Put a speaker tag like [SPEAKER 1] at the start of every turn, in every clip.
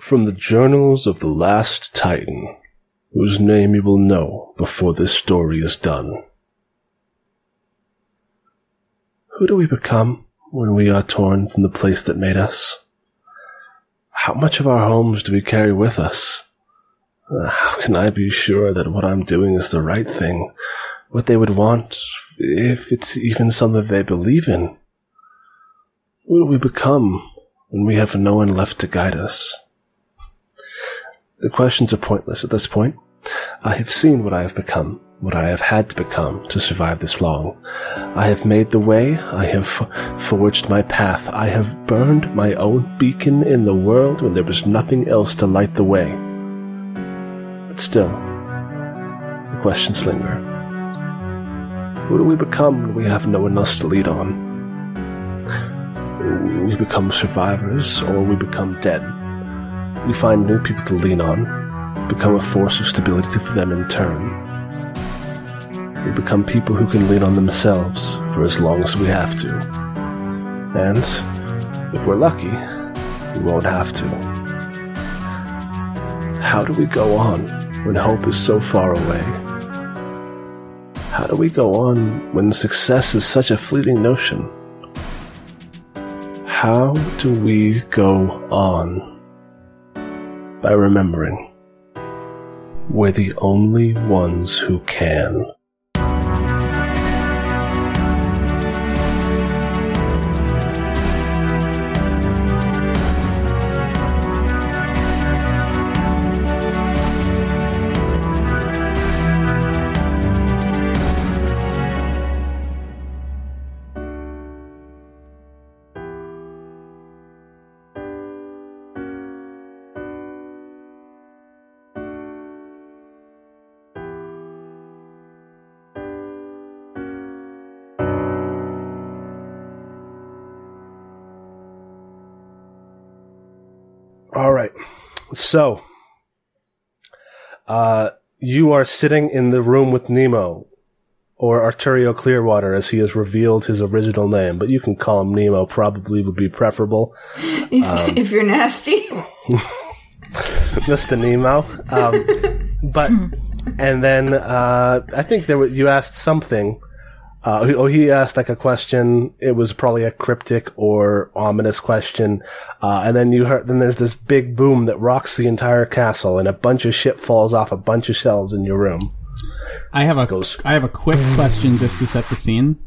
[SPEAKER 1] From the journals of the last Titan, whose name you will know before this story is done. Who do we become when we are torn from the place that made us? How much of our homes do we carry with us? Uh, How can I be sure that what I'm doing is the right thing, what they would want, if it's even something they believe in? Who do we become when we have no one left to guide us? The questions are pointless at this point. I have seen what I have become, what I have had to become to survive this long. I have made the way, I have forged my path, I have burned my own beacon in the world when there was nothing else to light the way. But still, the questions linger. Who do we become when we have no one else to lead on? We become survivors, or we become dead. We find new people to lean on, become a force of stability for them in turn. We become people who can lean on themselves for as long as we have to. And, if we're lucky, we won't have to. How do we go on when hope is so far away? How do we go on when success is such a fleeting notion? How do we go on? By remembering we're the only ones who can. All right. So, uh, you are sitting in the room with Nemo, or Arturio Clearwater, as he has revealed his original name, but you can call him Nemo, probably would be preferable.
[SPEAKER 2] If, if you're nasty.
[SPEAKER 1] Mr. Nemo. Um, but, and then, uh, I think there was, you asked something. Uh, oh, he asked like a question. It was probably a cryptic or ominous question. Uh, and then you heard, then there's this big boom that rocks the entire castle and a bunch of shit falls off a bunch of shelves in your room.
[SPEAKER 3] I have a
[SPEAKER 1] Goes.
[SPEAKER 3] I have a quick question just to set the scene.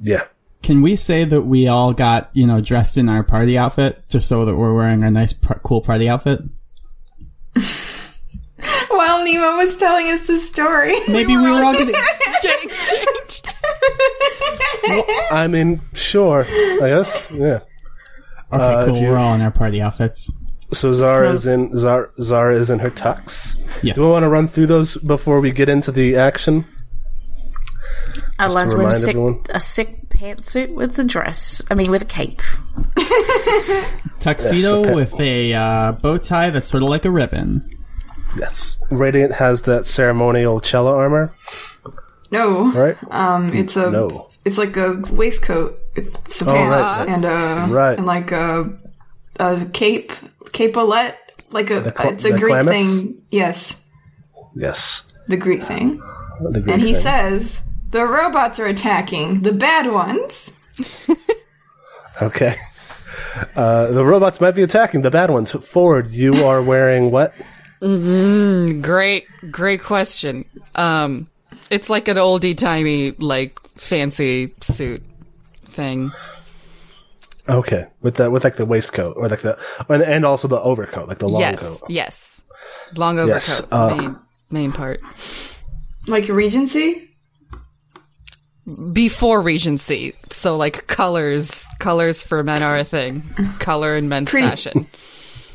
[SPEAKER 1] Yeah.
[SPEAKER 3] Can we say that we all got you know dressed in our party outfit just so that we're wearing our nice par- cool party outfit?
[SPEAKER 2] While Nemo was telling us the story.
[SPEAKER 3] Maybe we were all.
[SPEAKER 4] Getting changed.
[SPEAKER 1] I mean, sure. I guess. Yeah.
[SPEAKER 3] Okay,
[SPEAKER 1] Uh,
[SPEAKER 3] cool.
[SPEAKER 1] if you-
[SPEAKER 3] We're all in our party outfits.
[SPEAKER 1] So Zara is in Zara, Zara is in her tux.
[SPEAKER 3] Yes.
[SPEAKER 1] Do we want to run through those before we get into the action?
[SPEAKER 4] Alan's
[SPEAKER 1] to
[SPEAKER 4] wearing a
[SPEAKER 1] remind
[SPEAKER 4] sick,
[SPEAKER 1] everyone.
[SPEAKER 4] a sick pantsuit with a dress. I mean, with a cape.
[SPEAKER 3] Tuxedo
[SPEAKER 1] Yes, okay.
[SPEAKER 3] with a uh, bow tie that's sort of like a ribbon.
[SPEAKER 1] Yes. Radiant has that ceremonial cello armor,
[SPEAKER 2] No.
[SPEAKER 1] right?
[SPEAKER 2] Um, it's a
[SPEAKER 1] No.
[SPEAKER 2] it's like a waistcoat. It's a
[SPEAKER 1] Oh,
[SPEAKER 2] pants
[SPEAKER 1] right.
[SPEAKER 2] and a
[SPEAKER 1] Right.
[SPEAKER 2] and like a a cape capelet. Like a
[SPEAKER 1] cl-
[SPEAKER 2] it's a Greek
[SPEAKER 1] chlamys?
[SPEAKER 2] thing. Yes,
[SPEAKER 1] Yes.
[SPEAKER 2] the Greek thing.
[SPEAKER 1] The Greek
[SPEAKER 2] And he
[SPEAKER 1] thing.
[SPEAKER 2] says the robots are attacking the bad ones.
[SPEAKER 1] Okay. Uh, the robots might be attacking the bad ones. Ford, you are wearing what?
[SPEAKER 5] Great, great question. Um, it's like an oldie timey, like fancy suit thing.
[SPEAKER 1] Okay, with the with like the waistcoat or like the and, and also the overcoat, like the long
[SPEAKER 5] yes,
[SPEAKER 1] coat.
[SPEAKER 5] yes, long overcoat,
[SPEAKER 1] Yes, uh,
[SPEAKER 5] main main part.
[SPEAKER 2] Like Regency?
[SPEAKER 5] Before Regency, so like colors, colors for men are a thing. Color in men's
[SPEAKER 2] Pre-
[SPEAKER 5] fashion.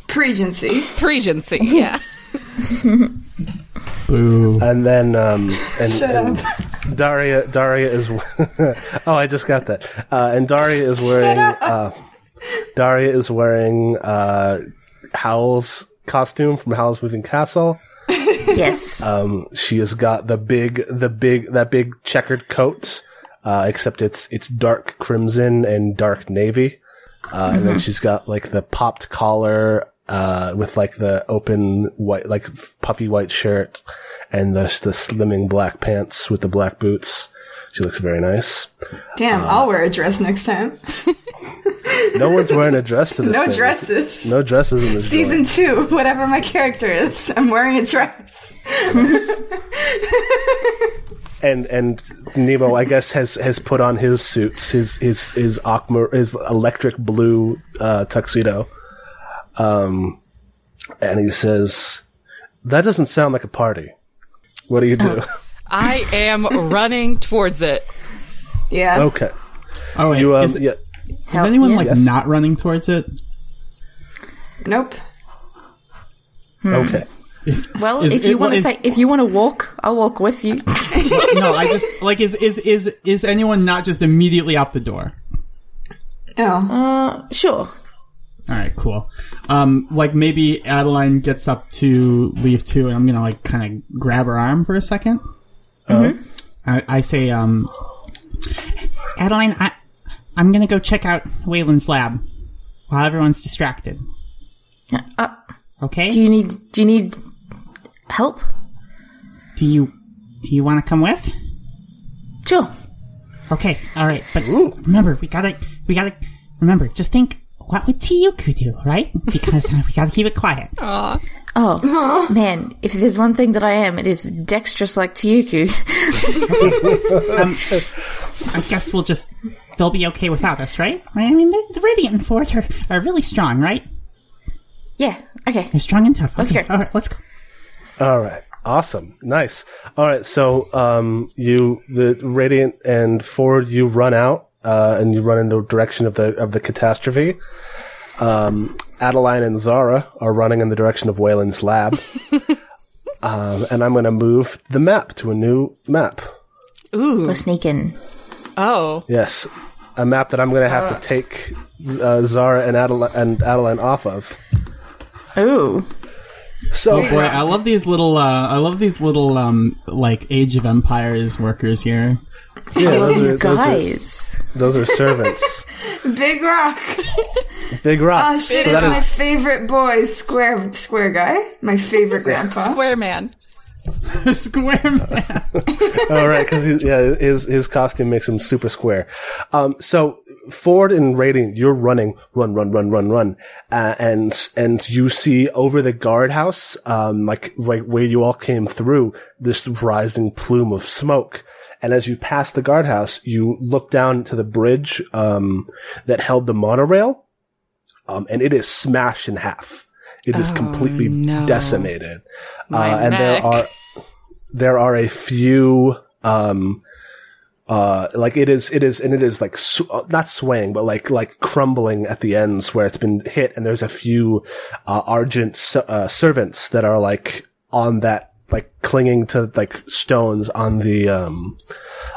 [SPEAKER 2] Pregency.
[SPEAKER 5] Regency, yeah.
[SPEAKER 3] Boo.
[SPEAKER 1] And then um and, and Daria Daria is oh I just got that uh, and Daria is wearing uh, Daria is wearing uh, Howl's costume from Howl's Moving Castle.
[SPEAKER 4] Yes.
[SPEAKER 1] Um, she has got the big the big that big checkered coat, uh, except it's it's dark crimson and dark navy. Uh, And then she's got like the popped collar uh, with like the open white, like puffy white shirt and the, the slimming black pants with the black boots. She looks very nice.
[SPEAKER 2] Damn, I'll wear a dress next time.
[SPEAKER 1] No one's wearing a dress to this
[SPEAKER 2] No
[SPEAKER 1] thing.
[SPEAKER 2] dresses.
[SPEAKER 1] No dresses in this
[SPEAKER 2] Season
[SPEAKER 1] joint.
[SPEAKER 2] two, whatever my character is, I'm wearing a dress.
[SPEAKER 1] and and Nemo, I guess, has has put on his suits, his his his aqua, his electric blue uh, tuxedo, um, and he says, "That doesn't sound like a party. What do you do?"
[SPEAKER 5] I am running towards it.
[SPEAKER 2] Yeah.
[SPEAKER 1] okay,
[SPEAKER 3] Oh, wait,
[SPEAKER 1] you um,
[SPEAKER 3] is,
[SPEAKER 1] yeah,
[SPEAKER 3] is anyone
[SPEAKER 4] yeah.
[SPEAKER 3] like
[SPEAKER 1] Yes.
[SPEAKER 3] not running towards it?
[SPEAKER 2] Nope.
[SPEAKER 1] okay.
[SPEAKER 3] Is-
[SPEAKER 4] Well,
[SPEAKER 3] is
[SPEAKER 4] if you want to
[SPEAKER 3] is-
[SPEAKER 4] take, if you want to walk, I'll walk with you.
[SPEAKER 3] no, I just like is is is is anyone not just immediately out the door?
[SPEAKER 2] Oh.
[SPEAKER 4] Uh, sure.
[SPEAKER 3] All right, cool. Um, like maybe Adeline gets up to leave too, and I'm gonna like kind of grab her arm for a 2nd I, I say, um, Adeline, I, I'm gonna go check out Wayland's lab while everyone's distracted.
[SPEAKER 4] Uh,
[SPEAKER 3] Okay?
[SPEAKER 4] do you need? Do you need help?
[SPEAKER 3] do you do you want to come with?
[SPEAKER 4] Sure.
[SPEAKER 3] Okay, all right, but remember, we gotta we gotta remember. Just think, what would Tiyuku do, right? Because uh, we gotta keep it quiet.
[SPEAKER 4] Oh man, if there's one thing that I am, it is dexterous like Tiyuku.
[SPEAKER 3] I guess we'll just they'll be okay without us, right? I mean, the, the Radiant Fourth are, are really strong, right?
[SPEAKER 4] yeah. Okay.
[SPEAKER 3] They're strong and tough.
[SPEAKER 4] Let's
[SPEAKER 3] okay,
[SPEAKER 4] go.
[SPEAKER 3] All right, let's go.
[SPEAKER 1] All right. Awesome. Nice. All right. So, um, you, the Radiant and Ford, you run out, uh, and you run in the direction of the, of the catastrophe. Um, Adeline and Zara are running in the direction of Wayland's lab. um, and I'm going to move the map to a new map.
[SPEAKER 5] Ooh.
[SPEAKER 4] We're sneaking.
[SPEAKER 5] Oh.
[SPEAKER 1] Yes. A map that I'm going to have to take, uh, Zara and Adeline, and Adeline off of.
[SPEAKER 4] Ooh.
[SPEAKER 1] So,
[SPEAKER 3] Boy, I love these little. Uh, I love these little um like Age of Empires workers here.
[SPEAKER 1] yeah,
[SPEAKER 4] I
[SPEAKER 1] those
[SPEAKER 4] these
[SPEAKER 1] are, those are,
[SPEAKER 4] guys.
[SPEAKER 1] those are servants.
[SPEAKER 2] Big Rock.
[SPEAKER 1] Big rock.
[SPEAKER 2] Oh shit,
[SPEAKER 1] So
[SPEAKER 2] it's my
[SPEAKER 1] is-
[SPEAKER 2] favorite boy, Square Square Guy. My favorite grandpa.
[SPEAKER 5] Square man.
[SPEAKER 3] Square man.
[SPEAKER 1] All right, because yeah, his his costume makes him super square. Um, so Ford and Radiant, you're running, run, run, run, run, run, uh, and and you see over the guardhouse, um, like right where you all came through, this rising plume of smoke. And as you pass the guardhouse, you look down to the bridge um, that held the monorail, um, and it is smashed in half. It is completely
[SPEAKER 5] no.
[SPEAKER 1] decimated, uh, and there are there are a few um uh like it is it is and it is like sw- uh, not swaying but like like crumbling at the ends where it's been hit and there's a few uh argent se- uh, servants that are like on that like clinging to like stones on the um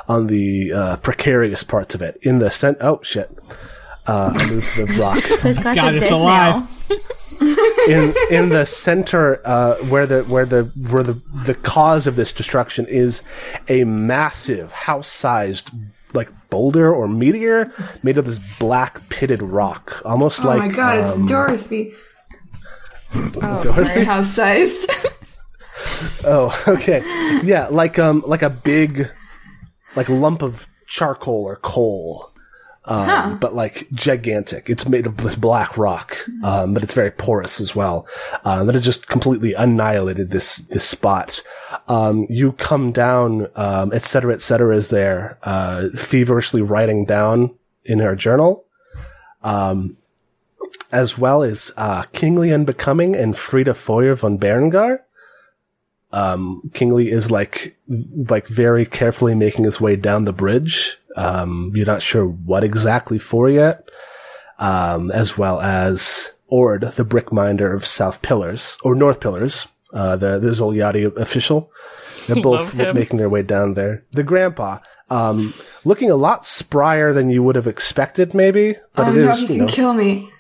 [SPEAKER 1] on the uh precarious parts of it in the cent oh shit uh I moved the rock
[SPEAKER 4] Those guys
[SPEAKER 3] God,
[SPEAKER 4] are
[SPEAKER 3] it's
[SPEAKER 4] dead
[SPEAKER 3] alive.
[SPEAKER 4] now.
[SPEAKER 1] In in the center uh, where the where the where the the cause of this destruction is a massive house-sized like boulder or meteor made of this black pitted rock. Almost
[SPEAKER 2] Oh
[SPEAKER 1] like Oh
[SPEAKER 2] my god,
[SPEAKER 1] um,
[SPEAKER 2] it's Dorothy. Oh, sorry, house sized.
[SPEAKER 1] oh okay. Yeah like um like a big like lump of charcoal or coal um, but like gigantic. It's made of this black rock, um, but it's very porous as well. Uh, that has just completely annihilated this this spot. Um, you come down, um, et cetera, et cetera, is there, uh, feverishly writing down in her journal, um, as well as uh, Kingly Unbecoming and Frida Foyer von Berengar. Um, Kingly is like like very carefully making his way down the bridge. Um, you're not sure what exactly for yet. Um, as well as Ord, the brickminder of South Pillars or North Pillars, uh, the the Zolyati official. They're both making their way down there. The grandpa, um, looking a lot sprier than you would have expected, maybe, but
[SPEAKER 2] oh
[SPEAKER 1] it
[SPEAKER 2] no,
[SPEAKER 1] is,
[SPEAKER 2] he
[SPEAKER 1] you
[SPEAKER 2] can
[SPEAKER 1] know,
[SPEAKER 2] kill me.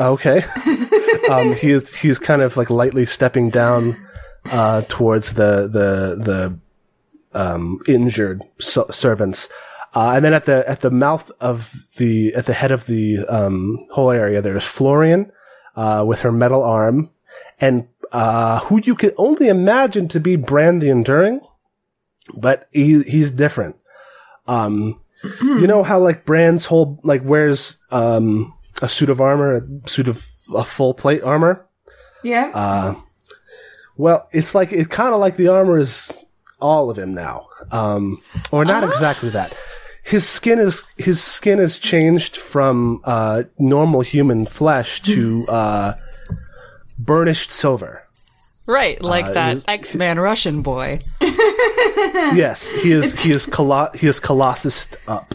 [SPEAKER 1] Okay. um, he is he's kind of like lightly stepping down uh, towards the the the um, injured so- servants, uh, and then at the at the mouth of the at the head of the um, whole area, there's Florian, uh, with her metal arm, and uh, who you can only imagine to be Brand the Enduring, but he he's different. Um, you know how like Brand's whole like wears um a suit of armor, a suit of a full plate armor.
[SPEAKER 2] Yeah.
[SPEAKER 1] Uh, well, it's like it's kind of like the armor is all of him now, um, or not exactly that. His skin is his skin has changed from uh, normal human flesh to uh, burnished silver.
[SPEAKER 5] Right, like
[SPEAKER 1] Uh,
[SPEAKER 5] that
[SPEAKER 1] is-
[SPEAKER 5] X Man Russian boy.
[SPEAKER 1] Yes, he is. he is. Colo- he is colossus up.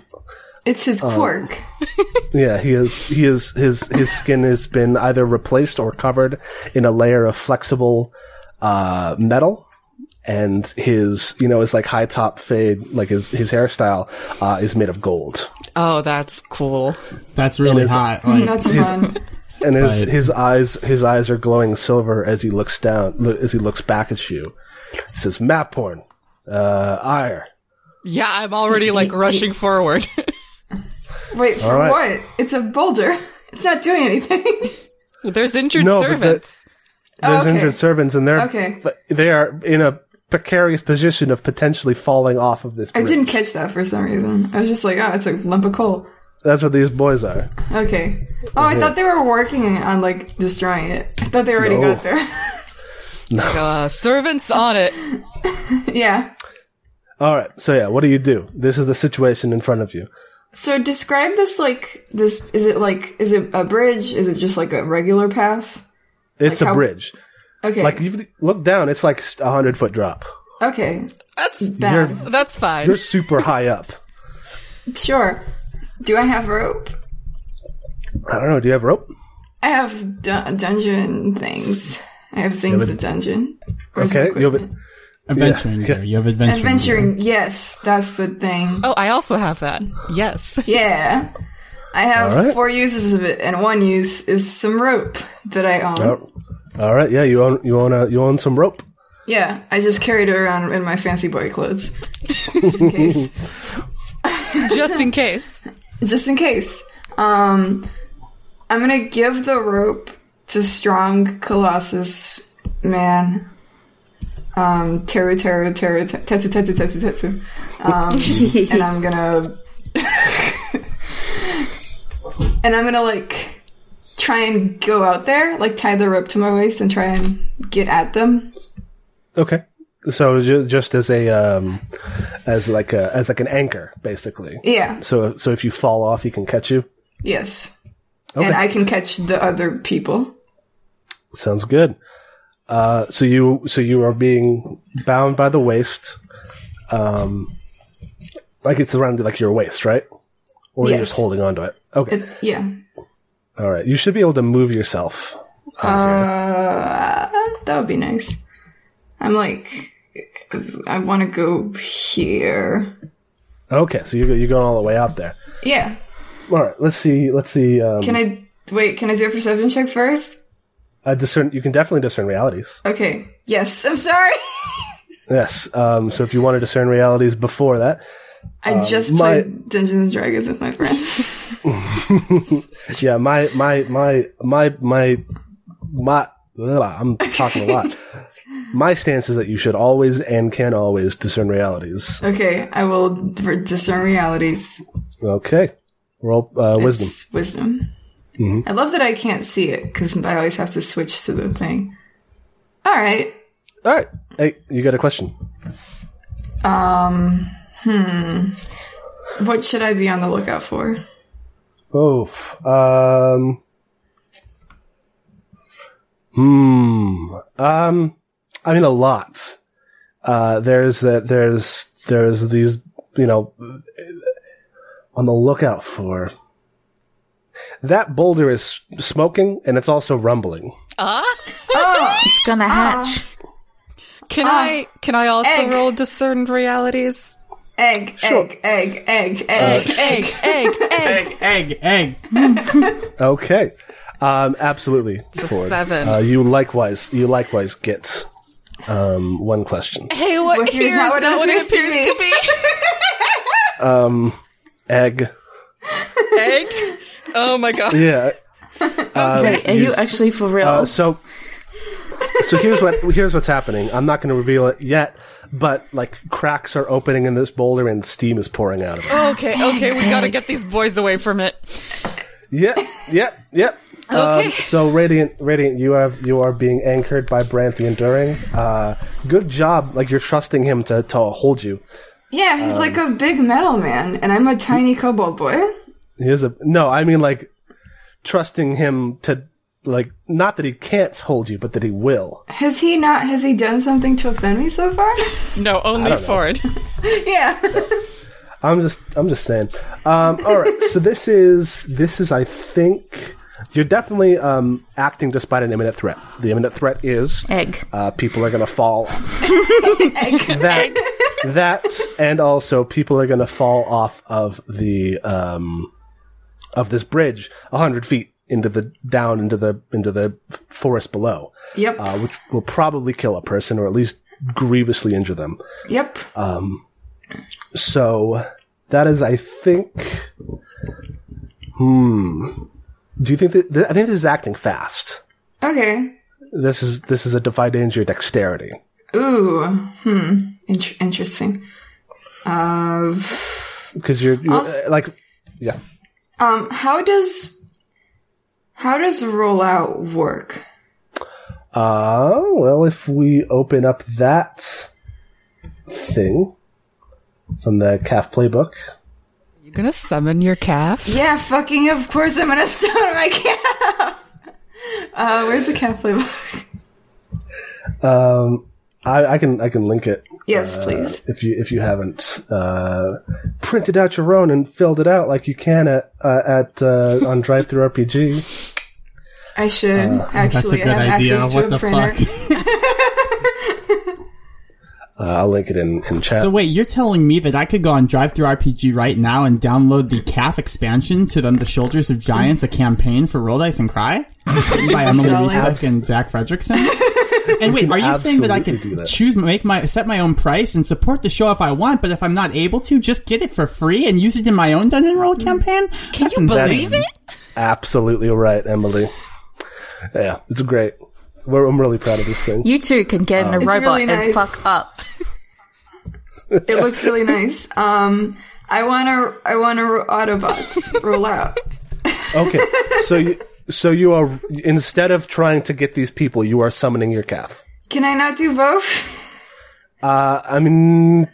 [SPEAKER 2] it's his
[SPEAKER 1] um,
[SPEAKER 2] quirk.
[SPEAKER 1] Yeah, he is. He is. His his skin has been either replaced or covered in a layer of flexible uh, metal, and his you know his like high top fade, like his his hairstyle uh, is made of gold,
[SPEAKER 5] Oh, that's cool.
[SPEAKER 3] That's really
[SPEAKER 1] is-
[SPEAKER 3] hot. Like,
[SPEAKER 2] That's fun.
[SPEAKER 1] and his his eyes his eyes are glowing silver as he looks down lo- as he looks back at you. He says, "Map porn, uh, ire."
[SPEAKER 5] Yeah, I'm already like rushing forward.
[SPEAKER 2] Wait, for
[SPEAKER 1] right.
[SPEAKER 2] what? It's a boulder. It's not doing anything.
[SPEAKER 5] There's injured
[SPEAKER 1] No, but the-
[SPEAKER 5] servants.
[SPEAKER 1] There's
[SPEAKER 2] okay.
[SPEAKER 1] injured servants, and they're
[SPEAKER 2] Okay.
[SPEAKER 1] they are in a precarious position of potentially falling off of this.
[SPEAKER 2] I didn't catch that for some reason. I was just like, oh, it's a lump of coal.
[SPEAKER 1] That's what these boys are.
[SPEAKER 2] Okay. Oh, I thought they were working on like destroying it. I thought they already
[SPEAKER 1] No.
[SPEAKER 2] got there.
[SPEAKER 5] Uh, servants on it.
[SPEAKER 2] yeah.
[SPEAKER 1] All right. So yeah, what do you do? This is the situation in front of you.
[SPEAKER 2] So describe this like this. Is it like is it a bridge? Is it just like a regular path?
[SPEAKER 1] It's
[SPEAKER 2] Like
[SPEAKER 1] a
[SPEAKER 2] how-
[SPEAKER 1] bridge.
[SPEAKER 2] Okay.
[SPEAKER 1] Like you look down, it's like a hundred foot drop.
[SPEAKER 2] okay.
[SPEAKER 5] That's
[SPEAKER 2] Bad.
[SPEAKER 5] that's fine.
[SPEAKER 1] You're super high up.
[SPEAKER 2] Sure. Do I have rope?
[SPEAKER 1] I don't know. Do you have rope?
[SPEAKER 2] I have du- dungeon things. I have things
[SPEAKER 1] in
[SPEAKER 2] to dungeon. Where's
[SPEAKER 1] Okay. You have it.
[SPEAKER 3] adventuring
[SPEAKER 1] Yeah.
[SPEAKER 3] gear. You have adventuring. gear.
[SPEAKER 2] Adventuring. Yes, that's the thing.
[SPEAKER 5] Oh, I also have that. Yes.
[SPEAKER 2] Yeah. I have
[SPEAKER 1] All right.
[SPEAKER 2] four uses of it, and one use is some rope that I own.
[SPEAKER 1] Oh. All right. Yeah. You own. You own. A, you own some rope.
[SPEAKER 2] Yeah, I just carried it around in my fancy boy clothes, just in case.
[SPEAKER 5] Just in case.
[SPEAKER 2] just in case. Um, I'm gonna give the rope to strong Colossus man. Um, teru teru teru te- tetsu tetsu tetsu tetsu. Um, and I'm gonna, and I'm gonna like try and go out there, like tie the rope to my waist and try and get at them.
[SPEAKER 1] Okay. So ju- just as a um, as like a as like an anchor, basically.
[SPEAKER 2] Yeah.
[SPEAKER 1] So so if you fall off, he can catch you.
[SPEAKER 2] Yes.
[SPEAKER 1] Okay.
[SPEAKER 2] And I can catch the other people.
[SPEAKER 1] Sounds good. Uh, so you so you are being bound by the waist, um, like it's around like your waist, right? Or you're just holding onto it. Okay.
[SPEAKER 2] It's yeah.
[SPEAKER 1] All right. You should be able to move yourself.
[SPEAKER 2] Uh, that would be nice. I'm like, I want to go here.
[SPEAKER 1] Okay. So you're you're going all the way out there.
[SPEAKER 2] Yeah.
[SPEAKER 1] All right. Let's see. Let's see. Um,
[SPEAKER 2] Can I wait? Can I do a perception check first?
[SPEAKER 1] uh, discern? You can definitely discern realities.
[SPEAKER 2] Okay. Yes. I'm sorry.
[SPEAKER 1] Yes. Um, so if you want to discern realities before that,
[SPEAKER 2] I just
[SPEAKER 1] Um, my-
[SPEAKER 2] played Dungeons and Dragons with my friends.
[SPEAKER 1] yeah, my my my my my my. ugh, I'm talking a lot. My stance is that you should always and can always discern realities.
[SPEAKER 2] okay, I will discern realities.
[SPEAKER 1] Okay. Roll uh, wisdom.
[SPEAKER 2] It's wisdom.
[SPEAKER 1] Mm-hmm.
[SPEAKER 2] I love that I can't see it because I always have to switch to the thing. All right.
[SPEAKER 1] All right. Hey, you got a question? Um. Hmm.
[SPEAKER 2] What should I be on the lookout for?
[SPEAKER 1] Oh, um, hmm, um, I mean a lot. Uh, there's that. There's there's these. You know, on the lookout for. That boulder is smoking and it's also rumbling. Ah!
[SPEAKER 4] It's gonna hatch.
[SPEAKER 5] Can I can I also
[SPEAKER 2] egg.
[SPEAKER 5] roll discerned realities?
[SPEAKER 2] Egg,
[SPEAKER 1] Sure.
[SPEAKER 2] egg, egg, egg, egg,
[SPEAKER 5] Egg, egg, egg.
[SPEAKER 3] Egg, egg.
[SPEAKER 1] Okay. Um, absolutely.
[SPEAKER 5] a seven.
[SPEAKER 1] Uh, you likewise, you likewise get, um, one question.
[SPEAKER 5] Hey, what
[SPEAKER 2] Well,
[SPEAKER 5] here
[SPEAKER 2] here's how it
[SPEAKER 5] not what it
[SPEAKER 2] appears to
[SPEAKER 5] appears to be.
[SPEAKER 1] Um, egg.
[SPEAKER 5] egg. Oh my god.
[SPEAKER 1] Yeah.
[SPEAKER 4] Wait, are you
[SPEAKER 1] Yes.
[SPEAKER 4] actually for real?
[SPEAKER 1] Uh, so, so here's what here's what's happening. I'm not going to reveal it yet, but like cracks are opening in this boulder and steam is pouring out of it.
[SPEAKER 5] Okay, okay, we gotta get these boys away from it.
[SPEAKER 1] Yep, yep, yep.
[SPEAKER 5] Okay.
[SPEAKER 1] Um, so radiant, radiant, you have you are being anchored by Brant the Enduring. Uh, good job. Like you're trusting him to to hold you.
[SPEAKER 2] Yeah, he's like a big metal man, and I'm a tiny kobold boy.
[SPEAKER 1] He is a no. I mean like trusting him to like not that he can't hold you, but that he will.
[SPEAKER 2] Has he not? Has he done something to offend me so far?
[SPEAKER 5] No, only Ford.
[SPEAKER 2] yeah.
[SPEAKER 1] I'm just I'm just saying. Um, all right, so this is this is I think you're definitely um, acting despite an imminent threat. The imminent threat is
[SPEAKER 4] Egg.
[SPEAKER 1] uh, people are going to fall. egg. that that and also people are going to fall off of the um, of this bridge a hundred feet into the down into the into the forest below,
[SPEAKER 2] Yep.
[SPEAKER 1] uh, which will probably kill a person or at least grievously injure them.
[SPEAKER 2] yep.
[SPEAKER 1] Um, So that is, I think. Hmm. Do you think that? th- I think this is acting fast.
[SPEAKER 2] okay.
[SPEAKER 1] This is this is a defy danger dexterity.
[SPEAKER 2] Ooh. Hmm. Int- interesting. Uh,
[SPEAKER 1] Because you're, you're
[SPEAKER 2] Also-
[SPEAKER 1] uh, like, yeah.
[SPEAKER 2] um. How does how does rollout work?
[SPEAKER 1] Uh, well, if we open up that thing from the calf playbook,
[SPEAKER 5] You gonna summon your calf?
[SPEAKER 2] Yeah, fucking. Of course, I'm gonna summon my calf. Uh, where's the calf playbook?
[SPEAKER 1] um, I, I can I can link it
[SPEAKER 2] Yes,
[SPEAKER 1] uh,
[SPEAKER 2] please.
[SPEAKER 1] if you if you haven't uh, printed out your own and filled it out like you can at uh, at uh, on DriveThruRPG.
[SPEAKER 2] I should
[SPEAKER 3] That's a
[SPEAKER 2] actually
[SPEAKER 3] good
[SPEAKER 2] have
[SPEAKER 3] idea.
[SPEAKER 2] access
[SPEAKER 3] What
[SPEAKER 2] to a
[SPEAKER 3] the
[SPEAKER 2] printer.
[SPEAKER 3] fuck?
[SPEAKER 1] Uh, I'll link it in in chat.
[SPEAKER 3] So wait, you're telling me that I could go on DriveThruRPG right now and download the CAF expansion to them, the Shoulders of Giants, a campaign for Roll Dice and Cry, by Emily
[SPEAKER 2] Absolutely.
[SPEAKER 3] Reesbeck and Zach Fredrickson. And wait, are you saying that I can
[SPEAKER 1] do that.
[SPEAKER 3] choose, make my, set my own price and support the show if I want, but if I'm not able to, just get it for free and use it in my own Dungeon World campaign?
[SPEAKER 5] Can
[SPEAKER 3] That's
[SPEAKER 5] you
[SPEAKER 3] insane.
[SPEAKER 5] believe it?
[SPEAKER 1] Absolutely right, Emily. Yeah, it's great. We're, I'm really proud of this thing.
[SPEAKER 4] You two can get in a
[SPEAKER 2] It's
[SPEAKER 4] robot
[SPEAKER 2] really
[SPEAKER 4] and fuck up.
[SPEAKER 2] It looks really nice. Um, I want to. I want to Autobots roll out.
[SPEAKER 1] Okay, so you so you are instead of trying to get these people, you are summoning your calf.
[SPEAKER 2] Can I not do both?
[SPEAKER 1] Uh, I mean,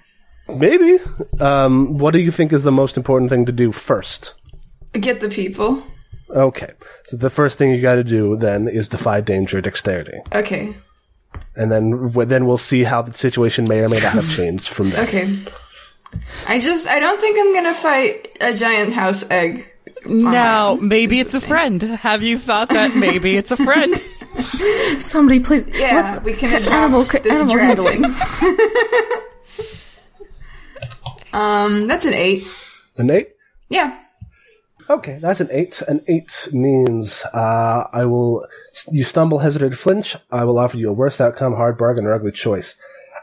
[SPEAKER 1] maybe. Um, what do you think is the most important thing to do first?
[SPEAKER 2] Get the people.
[SPEAKER 1] Okay, so the first thing you got to do then is defy danger dexterity,
[SPEAKER 2] Okay.
[SPEAKER 1] and then w- then we'll see how the situation may or may not have changed from there.
[SPEAKER 2] Okay. I just. I don't think I'm gonna fight a giant house egg.
[SPEAKER 5] Now, maybe it's a friend. Have you thought that maybe it's a friend?
[SPEAKER 4] Somebody please.
[SPEAKER 2] Yeah,
[SPEAKER 4] What's
[SPEAKER 2] we can adopt
[SPEAKER 4] animal,
[SPEAKER 2] this
[SPEAKER 4] animal
[SPEAKER 2] dragon.
[SPEAKER 4] handling?
[SPEAKER 2] Um, that's an eight.
[SPEAKER 1] An eight.
[SPEAKER 2] Yeah.
[SPEAKER 1] Okay, that's an eight. An eight means uh, I will. You stumble, hesitate, flinch. I will offer you a worst outcome, hard bargain, or ugly choice.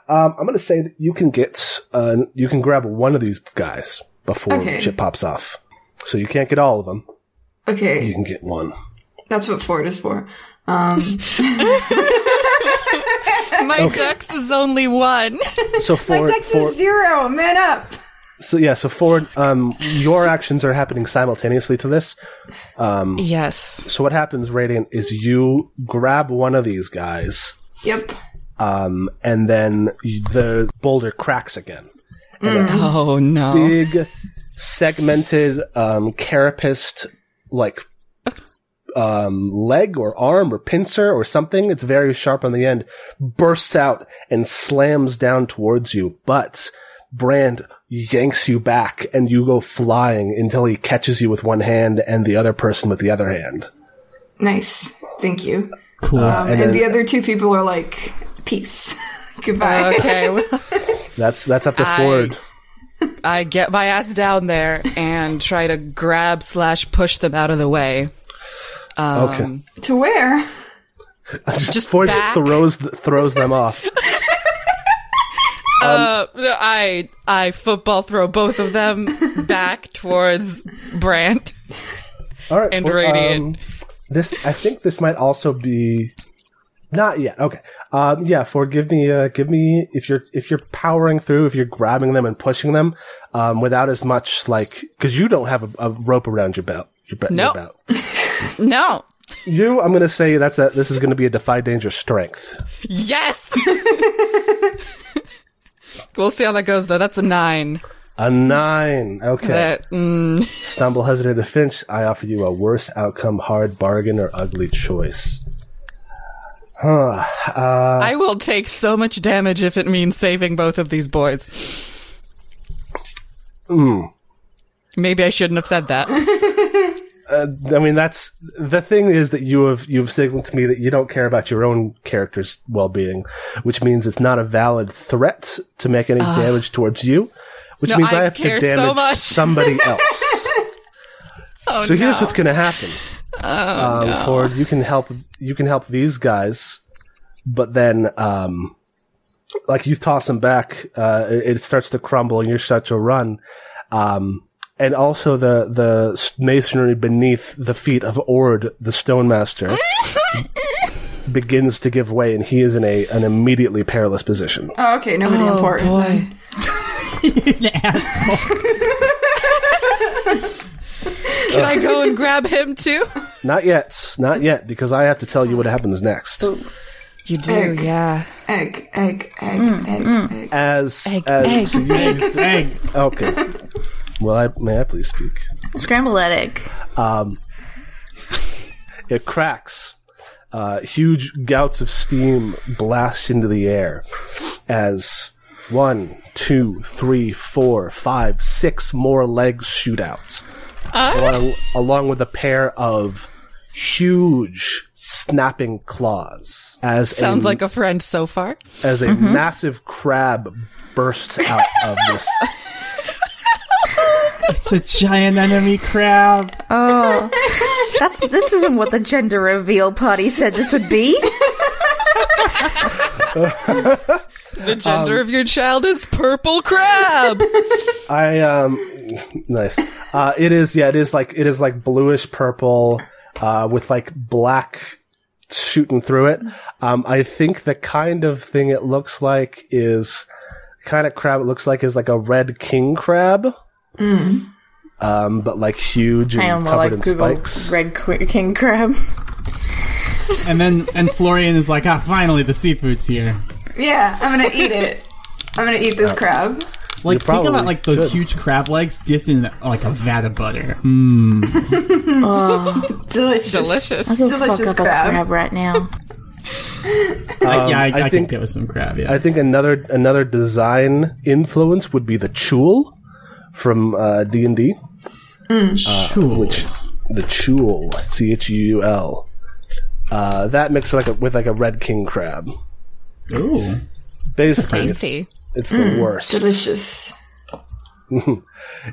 [SPEAKER 1] Um, I'm going to say that you can get. Uh, you can grab one of these guys before
[SPEAKER 2] Okay.
[SPEAKER 1] shit pops off. So you can't get all of them.
[SPEAKER 2] Okay.
[SPEAKER 1] You can get one.
[SPEAKER 2] That's what Ford is for. Um,
[SPEAKER 5] My dex is only one.
[SPEAKER 1] So
[SPEAKER 2] my dex
[SPEAKER 1] for
[SPEAKER 2] is zero. Man up.
[SPEAKER 1] So yeah, so Ford, um, your actions are happening simultaneously to this.
[SPEAKER 5] yes.
[SPEAKER 1] So what happens, Radiant, is you grab one of these guys,
[SPEAKER 2] Yep.
[SPEAKER 1] um, and then you- the boulder cracks again.
[SPEAKER 5] Oh no.
[SPEAKER 1] big segmented um carapaced like um leg or arm or pincer or something it's very sharp on the end bursts out and slams down towards you but brand yanks you back and you go flying until he catches you with one hand and the other person with the other hand
[SPEAKER 2] Nice. Thank you.
[SPEAKER 3] Cool.
[SPEAKER 2] Um, and
[SPEAKER 1] then-
[SPEAKER 2] the other two people are like, peace. Goodbye.
[SPEAKER 5] Okay,
[SPEAKER 1] that's that's up to
[SPEAKER 5] I-
[SPEAKER 1] ford
[SPEAKER 5] I get my ass down there and try to grab slash push them out of the way. Um,
[SPEAKER 1] okay
[SPEAKER 2] to where?
[SPEAKER 5] Just
[SPEAKER 1] ford
[SPEAKER 5] back.
[SPEAKER 1] just throws throws them off
[SPEAKER 5] Uh, I I football throw both of them back towards Brant.
[SPEAKER 1] all right
[SPEAKER 5] And
[SPEAKER 1] Ford,
[SPEAKER 5] Radiant.
[SPEAKER 1] um, this I think this might also be not yet. Okay. Um, yeah. For give me, uh, give me if you're if you're powering through, if you're grabbing them and pushing them, um, without as much like because you don't have a, a rope around your belt. Your, be-
[SPEAKER 5] Nope.
[SPEAKER 1] your belt.
[SPEAKER 5] No.
[SPEAKER 1] You, I'm gonna say that's a this is gonna be a defy danger strength.
[SPEAKER 5] Yes. we'll see how that goes, though. That's a nine.
[SPEAKER 1] A nine. Okay.
[SPEAKER 5] That mm,
[SPEAKER 1] Stumble, hesitate, or finch. I offer you a worse outcome, hard bargain, or ugly choice. Huh. Uh,
[SPEAKER 5] I will take so much damage if it means saving both of these boys. Maybe I shouldn't have said that.
[SPEAKER 1] I mean, that's the thing is that you have you've signaled to me that you don't care about your own character's well-being, which means it's not a valid threat to make any damage towards you, which
[SPEAKER 5] No,
[SPEAKER 1] means I,
[SPEAKER 5] I
[SPEAKER 1] have to
[SPEAKER 5] care so
[SPEAKER 1] damage somebody else.
[SPEAKER 5] Oh,
[SPEAKER 1] so here's
[SPEAKER 5] no.
[SPEAKER 1] what's going to happen.
[SPEAKER 5] Oh,
[SPEAKER 1] um,
[SPEAKER 5] no.
[SPEAKER 1] Ford, you can help. You can help these guys, but then, um, like you toss them back, uh, it, it starts to crumble, and you start to run. Um, and also the the masonry beneath the feet of Ord, the stonemaster, begins to give way, and he is in a an immediately perilous position.
[SPEAKER 2] Oh, okay, nobody
[SPEAKER 5] Oh,
[SPEAKER 2] important.
[SPEAKER 5] boy.
[SPEAKER 2] then.
[SPEAKER 3] Asshole.
[SPEAKER 5] Can I go and grab him too?
[SPEAKER 1] Not yet, not yet, because I have to tell you what happens next.
[SPEAKER 5] You do,
[SPEAKER 2] Egg.
[SPEAKER 5] yeah.
[SPEAKER 2] Egg, egg, egg,
[SPEAKER 5] Mm,
[SPEAKER 2] egg, egg.
[SPEAKER 1] As
[SPEAKER 5] Egg,
[SPEAKER 1] as
[SPEAKER 5] egg,
[SPEAKER 1] so you-
[SPEAKER 3] Egg.
[SPEAKER 1] okay. Well, I, may I please speak?
[SPEAKER 4] Scramble that egg.
[SPEAKER 1] Um, it cracks. Uh, huge gouts of steam blast into the air as one, two, three, four, five, six more legs shoot out, ah! along, along with a pair of huge snapping claws. As
[SPEAKER 5] Sounds
[SPEAKER 1] a,
[SPEAKER 5] like a friend so far.
[SPEAKER 1] as a mm-hmm. massive crab bursts out of this.
[SPEAKER 3] It's a giant enemy crab.
[SPEAKER 4] Oh, that's this isn't what the gender reveal party said this would be.
[SPEAKER 5] The gender of your child is purple crab.
[SPEAKER 1] I um nice. Uh it is yeah, it is like it is like bluish purple uh with like black shooting through it. Um I think the kind of thing it looks like is kind of crab it looks like is like a red king crab. Um but like huge and
[SPEAKER 4] Hang on
[SPEAKER 1] covered
[SPEAKER 4] I
[SPEAKER 1] in
[SPEAKER 4] Google
[SPEAKER 1] spikes.
[SPEAKER 4] red king crab.
[SPEAKER 3] And then and Florian is like, ah, finally the seafood's here.
[SPEAKER 2] Yeah, I'm gonna eat it. I'm gonna eat this crab.
[SPEAKER 3] Like think about like those
[SPEAKER 1] could.
[SPEAKER 3] huge crab legs dipped in like a vat of butter. Mm.
[SPEAKER 2] Delicious.
[SPEAKER 5] Delicious.
[SPEAKER 4] I'll go fuck
[SPEAKER 2] Delicious
[SPEAKER 4] up
[SPEAKER 2] crab.
[SPEAKER 4] a crab right now.
[SPEAKER 3] Like, yeah, I,
[SPEAKER 1] I
[SPEAKER 3] I,
[SPEAKER 1] think-
[SPEAKER 3] think it was some crab. Yeah,
[SPEAKER 1] I think another another design influence would be the chuul from uh D&D.
[SPEAKER 3] Cool.
[SPEAKER 1] which the chuul, C H U U L. Uh, that mixed with like a with like a red king crab.
[SPEAKER 3] Ooh.
[SPEAKER 1] Basically, it's,
[SPEAKER 5] Tasty.
[SPEAKER 1] it's the worst.
[SPEAKER 2] Delicious.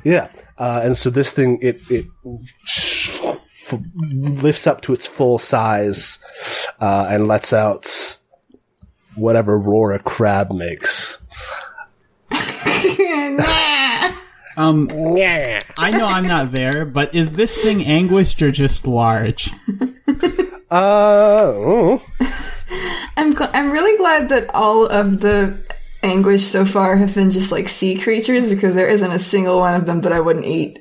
[SPEAKER 1] Yeah, uh, and so this thing it it f- lifts up to its full size uh, and lets out whatever roar a crab makes.
[SPEAKER 3] Um, I know I'm not there, but is this thing anguished or just large?
[SPEAKER 1] Uh, oh,
[SPEAKER 2] I'm gl- I'm really glad that all of the anguish so far have been just like sea creatures because there isn't a single one of them that I wouldn't eat.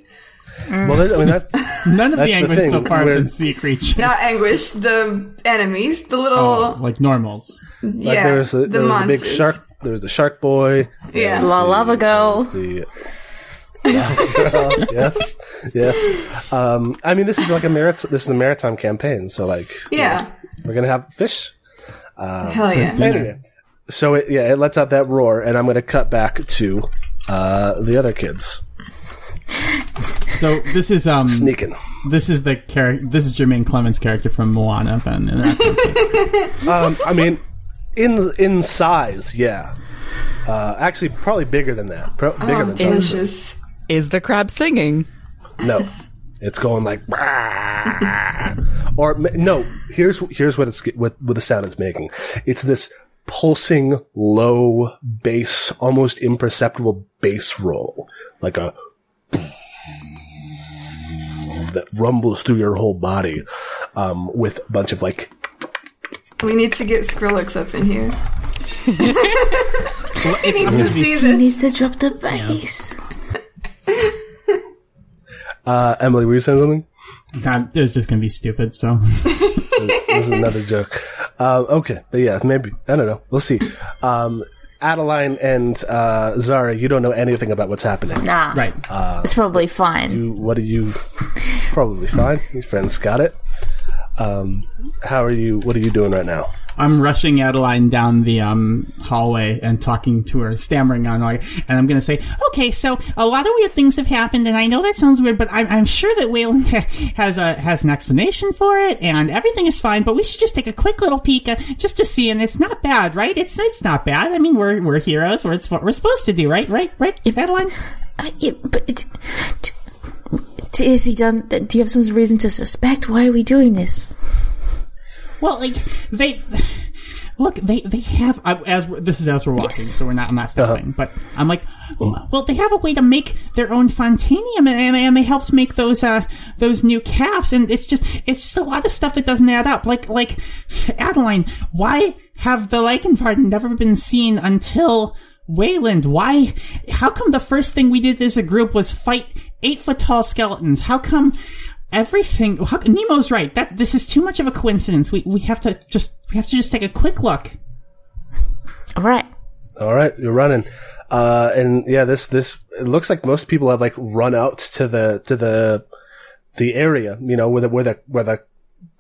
[SPEAKER 1] well, that, I mean that.
[SPEAKER 3] None of
[SPEAKER 1] That's
[SPEAKER 3] the
[SPEAKER 1] the
[SPEAKER 3] anguish so far have
[SPEAKER 1] we're-
[SPEAKER 3] been sea creatures.
[SPEAKER 2] Not anguish, the enemies, the little
[SPEAKER 3] Oh, like normals.
[SPEAKER 1] Like
[SPEAKER 2] yeah,
[SPEAKER 1] there was a,
[SPEAKER 2] the
[SPEAKER 1] there was a
[SPEAKER 2] monsters.
[SPEAKER 1] big shark. There was the shark boy.
[SPEAKER 2] Yeah.
[SPEAKER 4] La lava girl.
[SPEAKER 1] The yes, yes. Um, I mean, this is like a marit- This is a maritime campaign, so like,
[SPEAKER 2] Yeah.
[SPEAKER 1] we're gonna have fish.
[SPEAKER 2] Hell yeah.
[SPEAKER 1] Anyway, so it, yeah, it lets out that roar, and I'm gonna cut back to uh, the other kids
[SPEAKER 3] So this is um
[SPEAKER 1] sneaking.
[SPEAKER 3] this is the character. This is Jemaine Clement's character from Moana. Then and
[SPEAKER 1] Um, I mean, in in size, yeah. Uh, actually, probably bigger than that. Pro- bigger
[SPEAKER 2] Oh,
[SPEAKER 1] than that.
[SPEAKER 2] delicious.
[SPEAKER 5] Is the crab singing?
[SPEAKER 1] No, it's going like, or no. Here's here's what it's what, what the sound it's making. It's this pulsing, low bass, almost imperceptible bass roll, like a that rumbles through your whole body. um, with a bunch of like
[SPEAKER 2] We need to get Skrillex up in here. he needs to see
[SPEAKER 4] He needs to drop the bass.
[SPEAKER 1] Uh, Emily. Were you saying something?
[SPEAKER 3] That is just gonna be stupid. So
[SPEAKER 1] this is another joke. Um, okay, but yeah, maybe I don't know. We'll see. Um, Adeline and uh, Zara, you don't know anything about what's happening.
[SPEAKER 4] Nah,
[SPEAKER 3] right.
[SPEAKER 4] it's probably fine.
[SPEAKER 1] You, what are you? Probably fine. Your friends got it. Um, how are you? What are you doing right now?
[SPEAKER 3] I'm rushing Adeline down the um, hallway and talking to her, stammering on like, and I'm gonna say, okay, so a lot of weird things have happened, and I know that sounds weird, but I'm, I'm sure that Wayland has a has an explanation for it, and everything is fine. But we should just take a quick little peek uh, just to see, and it's not bad, right? It's it's not bad. I mean, we're we're heroes. We're, it's what we're supposed to do, right? Right? Right? Adeline?
[SPEAKER 4] Uh, yeah, but it, t- t- is he done? Do you have some reason to suspect? Why are we doing this?
[SPEAKER 3] Well, like they look, they they have uh, as we're- this is as we're walking,
[SPEAKER 4] Yes.
[SPEAKER 3] so we're not I'm not stopping. But I'm like, well, they have a way to make their own fontanium, and, and, and they helped make those uh those new calves, and it's just it's just a lot of stuff that doesn't add up. Like like Adeline, why have the Leichenfart never been seen until? Wayland, why? How come the first thing we did as a group was fight eight foot tall skeletons? How come everything? How, Nemo's right. That this is too much of a coincidence. We we have to just we have to just take a quick look.
[SPEAKER 4] All right.
[SPEAKER 1] All right, you're running. Uh, and yeah, this this it looks like most people have like run out to the to the the area, you know, where the where the where the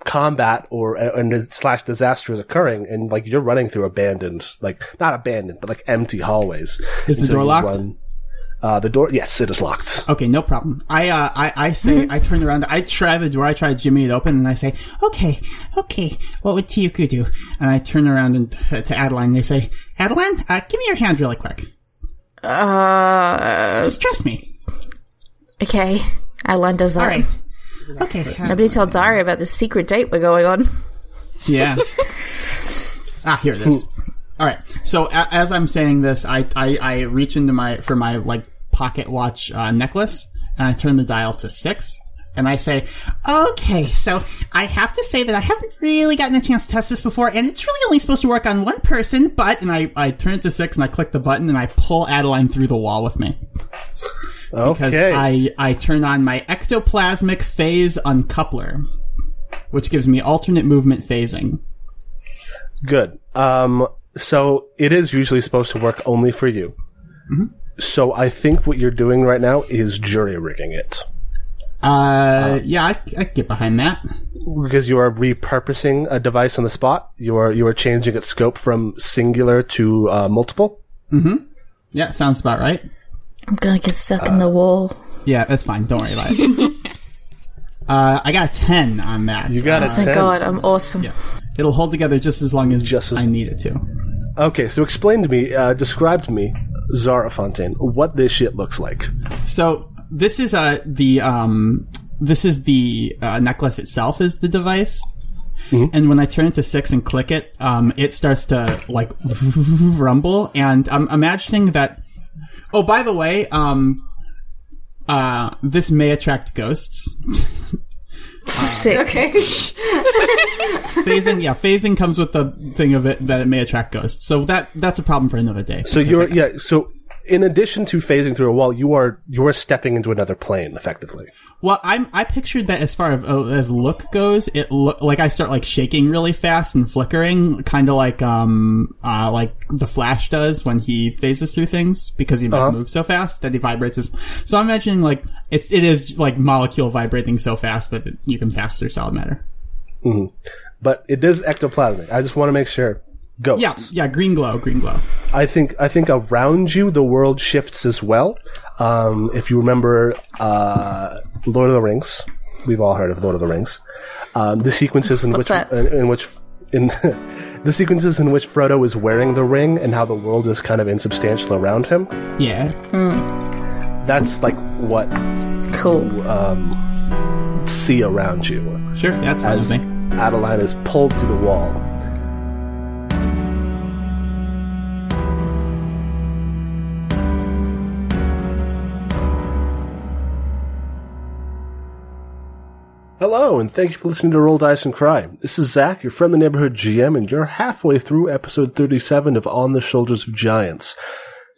[SPEAKER 1] combat or and slash disaster is occurring, and like you're running through abandoned, like not abandoned, but like empty hallways.
[SPEAKER 3] Is the door locked?
[SPEAKER 1] run- uh, the door, yes, it is locked.
[SPEAKER 3] Okay, no problem. I uh, I I say I turn around. I try the door. I try to jimmy it open, and I say, "Okay, okay. What would Tiyuku do?" And I turn around and t- to Adeline. They say, "Adeline, uh, give me your hand really quick.
[SPEAKER 4] Uh,
[SPEAKER 3] Just trust me."
[SPEAKER 4] okay. Adeline does that.
[SPEAKER 3] All right. Okay.
[SPEAKER 4] Nobody tell Daria about this secret date we're going on.
[SPEAKER 3] Yeah. ah, here it is. All right. So a- as I'm saying this, I, I I reach into my for my like pocket watch uh, necklace, and I turn the dial to six, and I say, "Okay, so I have to say that I haven't really gotten a chance to test this before, and it's really only supposed to work on one person. But and I I turn it to six, and I click the button, and I pull Adeline through the wall with me because I I turn on my ectoplasmic phase uncoupler, which gives me alternate movement phasing.
[SPEAKER 1] good. Um, so it is usually supposed to work only for you. So I think what you're doing right now is jury rigging it.
[SPEAKER 3] Uh, yeah, I, I get behind that.
[SPEAKER 1] because you are repurposing a device on the spot. You are you are changing its scope from singular to uh, multiple. Mhm.
[SPEAKER 3] Yeah, sounds about right.
[SPEAKER 4] I'm gonna get stuck in the wall.
[SPEAKER 3] Yeah, that's fine. Don't worry about it. uh, I got a 10 on that.
[SPEAKER 1] You got
[SPEAKER 3] Uh,
[SPEAKER 1] a
[SPEAKER 4] Thank
[SPEAKER 1] ten.
[SPEAKER 4] God, I'm awesome.
[SPEAKER 3] It'll hold together just as long as,
[SPEAKER 1] Just as-
[SPEAKER 3] I need it to.
[SPEAKER 1] Okay, so explain to me, uh, describe to me, Zara Fontaine, what this shit looks like.
[SPEAKER 3] So this is uh, the um, this is the uh, necklace itself is the device. And when I turn it to six and click it, um, it starts to like rumble. And I'm imagining that. Oh, by the way, um, uh, this may attract ghosts.
[SPEAKER 4] Sick.
[SPEAKER 2] Okay.
[SPEAKER 3] phasing, yeah, phasing comes with the thing of it that it may attract ghosts. So that that's a problem for another day.
[SPEAKER 1] So you're yeah. So in addition to phasing through a wall, you are you are stepping into another plane effectively.
[SPEAKER 3] Well, I'm I pictured that as far as, uh, look goes, it look like I start like shaking really fast and flickering, kind of like um uh like the Flash does when he phases through things because he moves so fast that he vibrates. His, so I'm imagining like it's it is like molecule vibrating so fast that it, you can pass through solid matter.
[SPEAKER 1] But it is ectoplasmic. I just want to make sure. Ghosts.
[SPEAKER 3] Yeah, yeah, green glow, green glow.
[SPEAKER 1] I think I think around you the world shifts as well. Um, if you remember uh, Lord of the Rings, we've all heard of Lord of the Rings. Um, the sequences in
[SPEAKER 4] What's
[SPEAKER 1] which in, in which in the sequences in which Frodo is wearing the ring and how the world is kind of insubstantial around him.
[SPEAKER 3] Yeah,
[SPEAKER 1] That's like what
[SPEAKER 4] Cool.
[SPEAKER 1] see around you
[SPEAKER 3] sure, that's fine
[SPEAKER 1] as
[SPEAKER 3] with.
[SPEAKER 1] Adeline is pulled through the wall. Hello, and thank you for listening to Roll Dice and Cry. This is Zach, your friendly neighborhood GM, and you're halfway through episode 37 of On the Shoulders of Giants.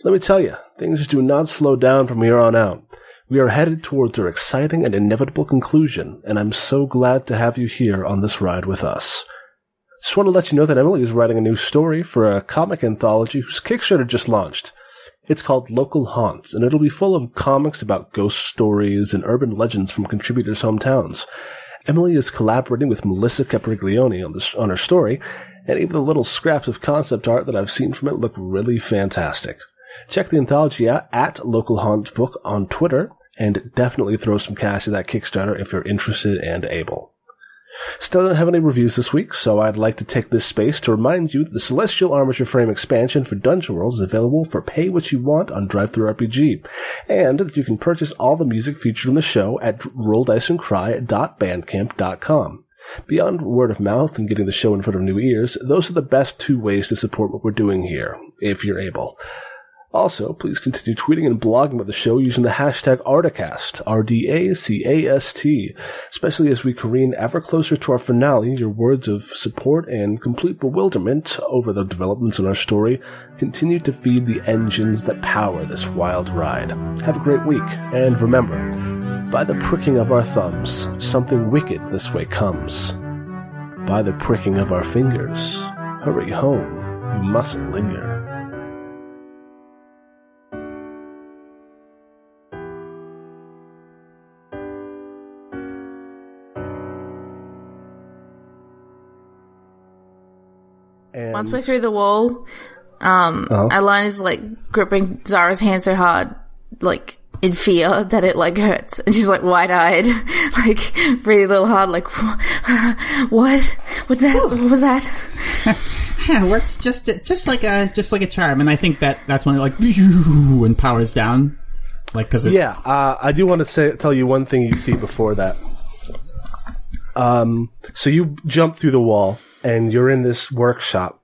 [SPEAKER 1] Let me tell you, things do not slow down from here on out. We are headed towards our exciting and inevitable conclusion, and I'm so glad to have you here on this ride with us. Just want to let you know that Emily is writing a new story for a comic anthology whose Kickstarter just launched. It's called Local Haunts, and it'll be full of comics about ghost stories and urban legends from contributors' hometowns. Emily is collaborating with Melissa Capriglione on this on her story, and even the little scraps of concept art that I've seen from it look really fantastic. Check the anthology out at Local Haunt Book on Twitter, and definitely throw some cash at that Kickstarter if you're interested and able. Still don't have any reviews this week, so I'd like to take this space to remind you that the Celestial Armature Frame expansion for Dungeon World is available for pay what you want on DriveThruRPG, and that you can purchase all the music featured in the show at rolldiceandcry.bandcamp.com. Beyond word of mouth and getting the show in front of new ears, those are the best two ways to support what we're doing here, if you're able. Also, please continue tweeting and blogging about the show using the hashtag Articast, R-D-A-C-A-S-T, especially as we careen ever closer to our finale, your words of support and complete bewilderment over the developments in our story continue to feed the engines that power this wild ride. Have a great week, and remember, by the pricking of our thumbs, something wicked this way comes. By the pricking of our fingers, hurry home, you mustn't linger. And
[SPEAKER 4] Once we're through the wall, um,
[SPEAKER 1] Oh.
[SPEAKER 4] Adeline is like gripping Zara's hand so hard, like in fear that it like hurts, and she's like wide eyed, like breathing a little hard, like what? What's that? What was that?
[SPEAKER 3] Yeah, it works just just like a just like a charm, and I think that that's when it like and powers down, like because it,
[SPEAKER 1] Yeah, uh, I do want to say tell you one thing you see before that. Um, so you jump through the wall and you're in this workshop,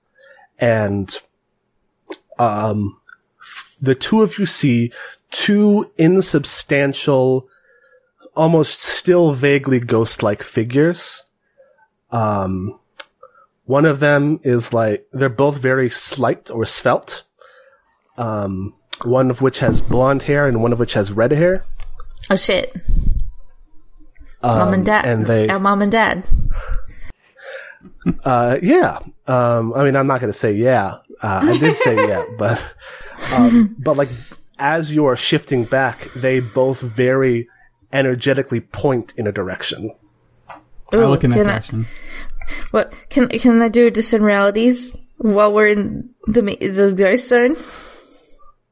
[SPEAKER 1] and um, the two of you see two insubstantial, almost still vaguely ghost-like figures. Um, one of them is like they're both very slight or svelte. Um, one of which has blonde hair and one of which has red hair.
[SPEAKER 4] Oh shit! mom and dad,
[SPEAKER 1] Um, and they-
[SPEAKER 4] our mom and dad.
[SPEAKER 1] Uh, yeah. Um, I mean, I'm not going to say yeah. Uh, I did say yeah, but, um, but like, as you are shifting back, they both very energetically point in a direction.
[SPEAKER 3] I look in that
[SPEAKER 4] can I- What can can I do discern realities while we're in the the ghost zone?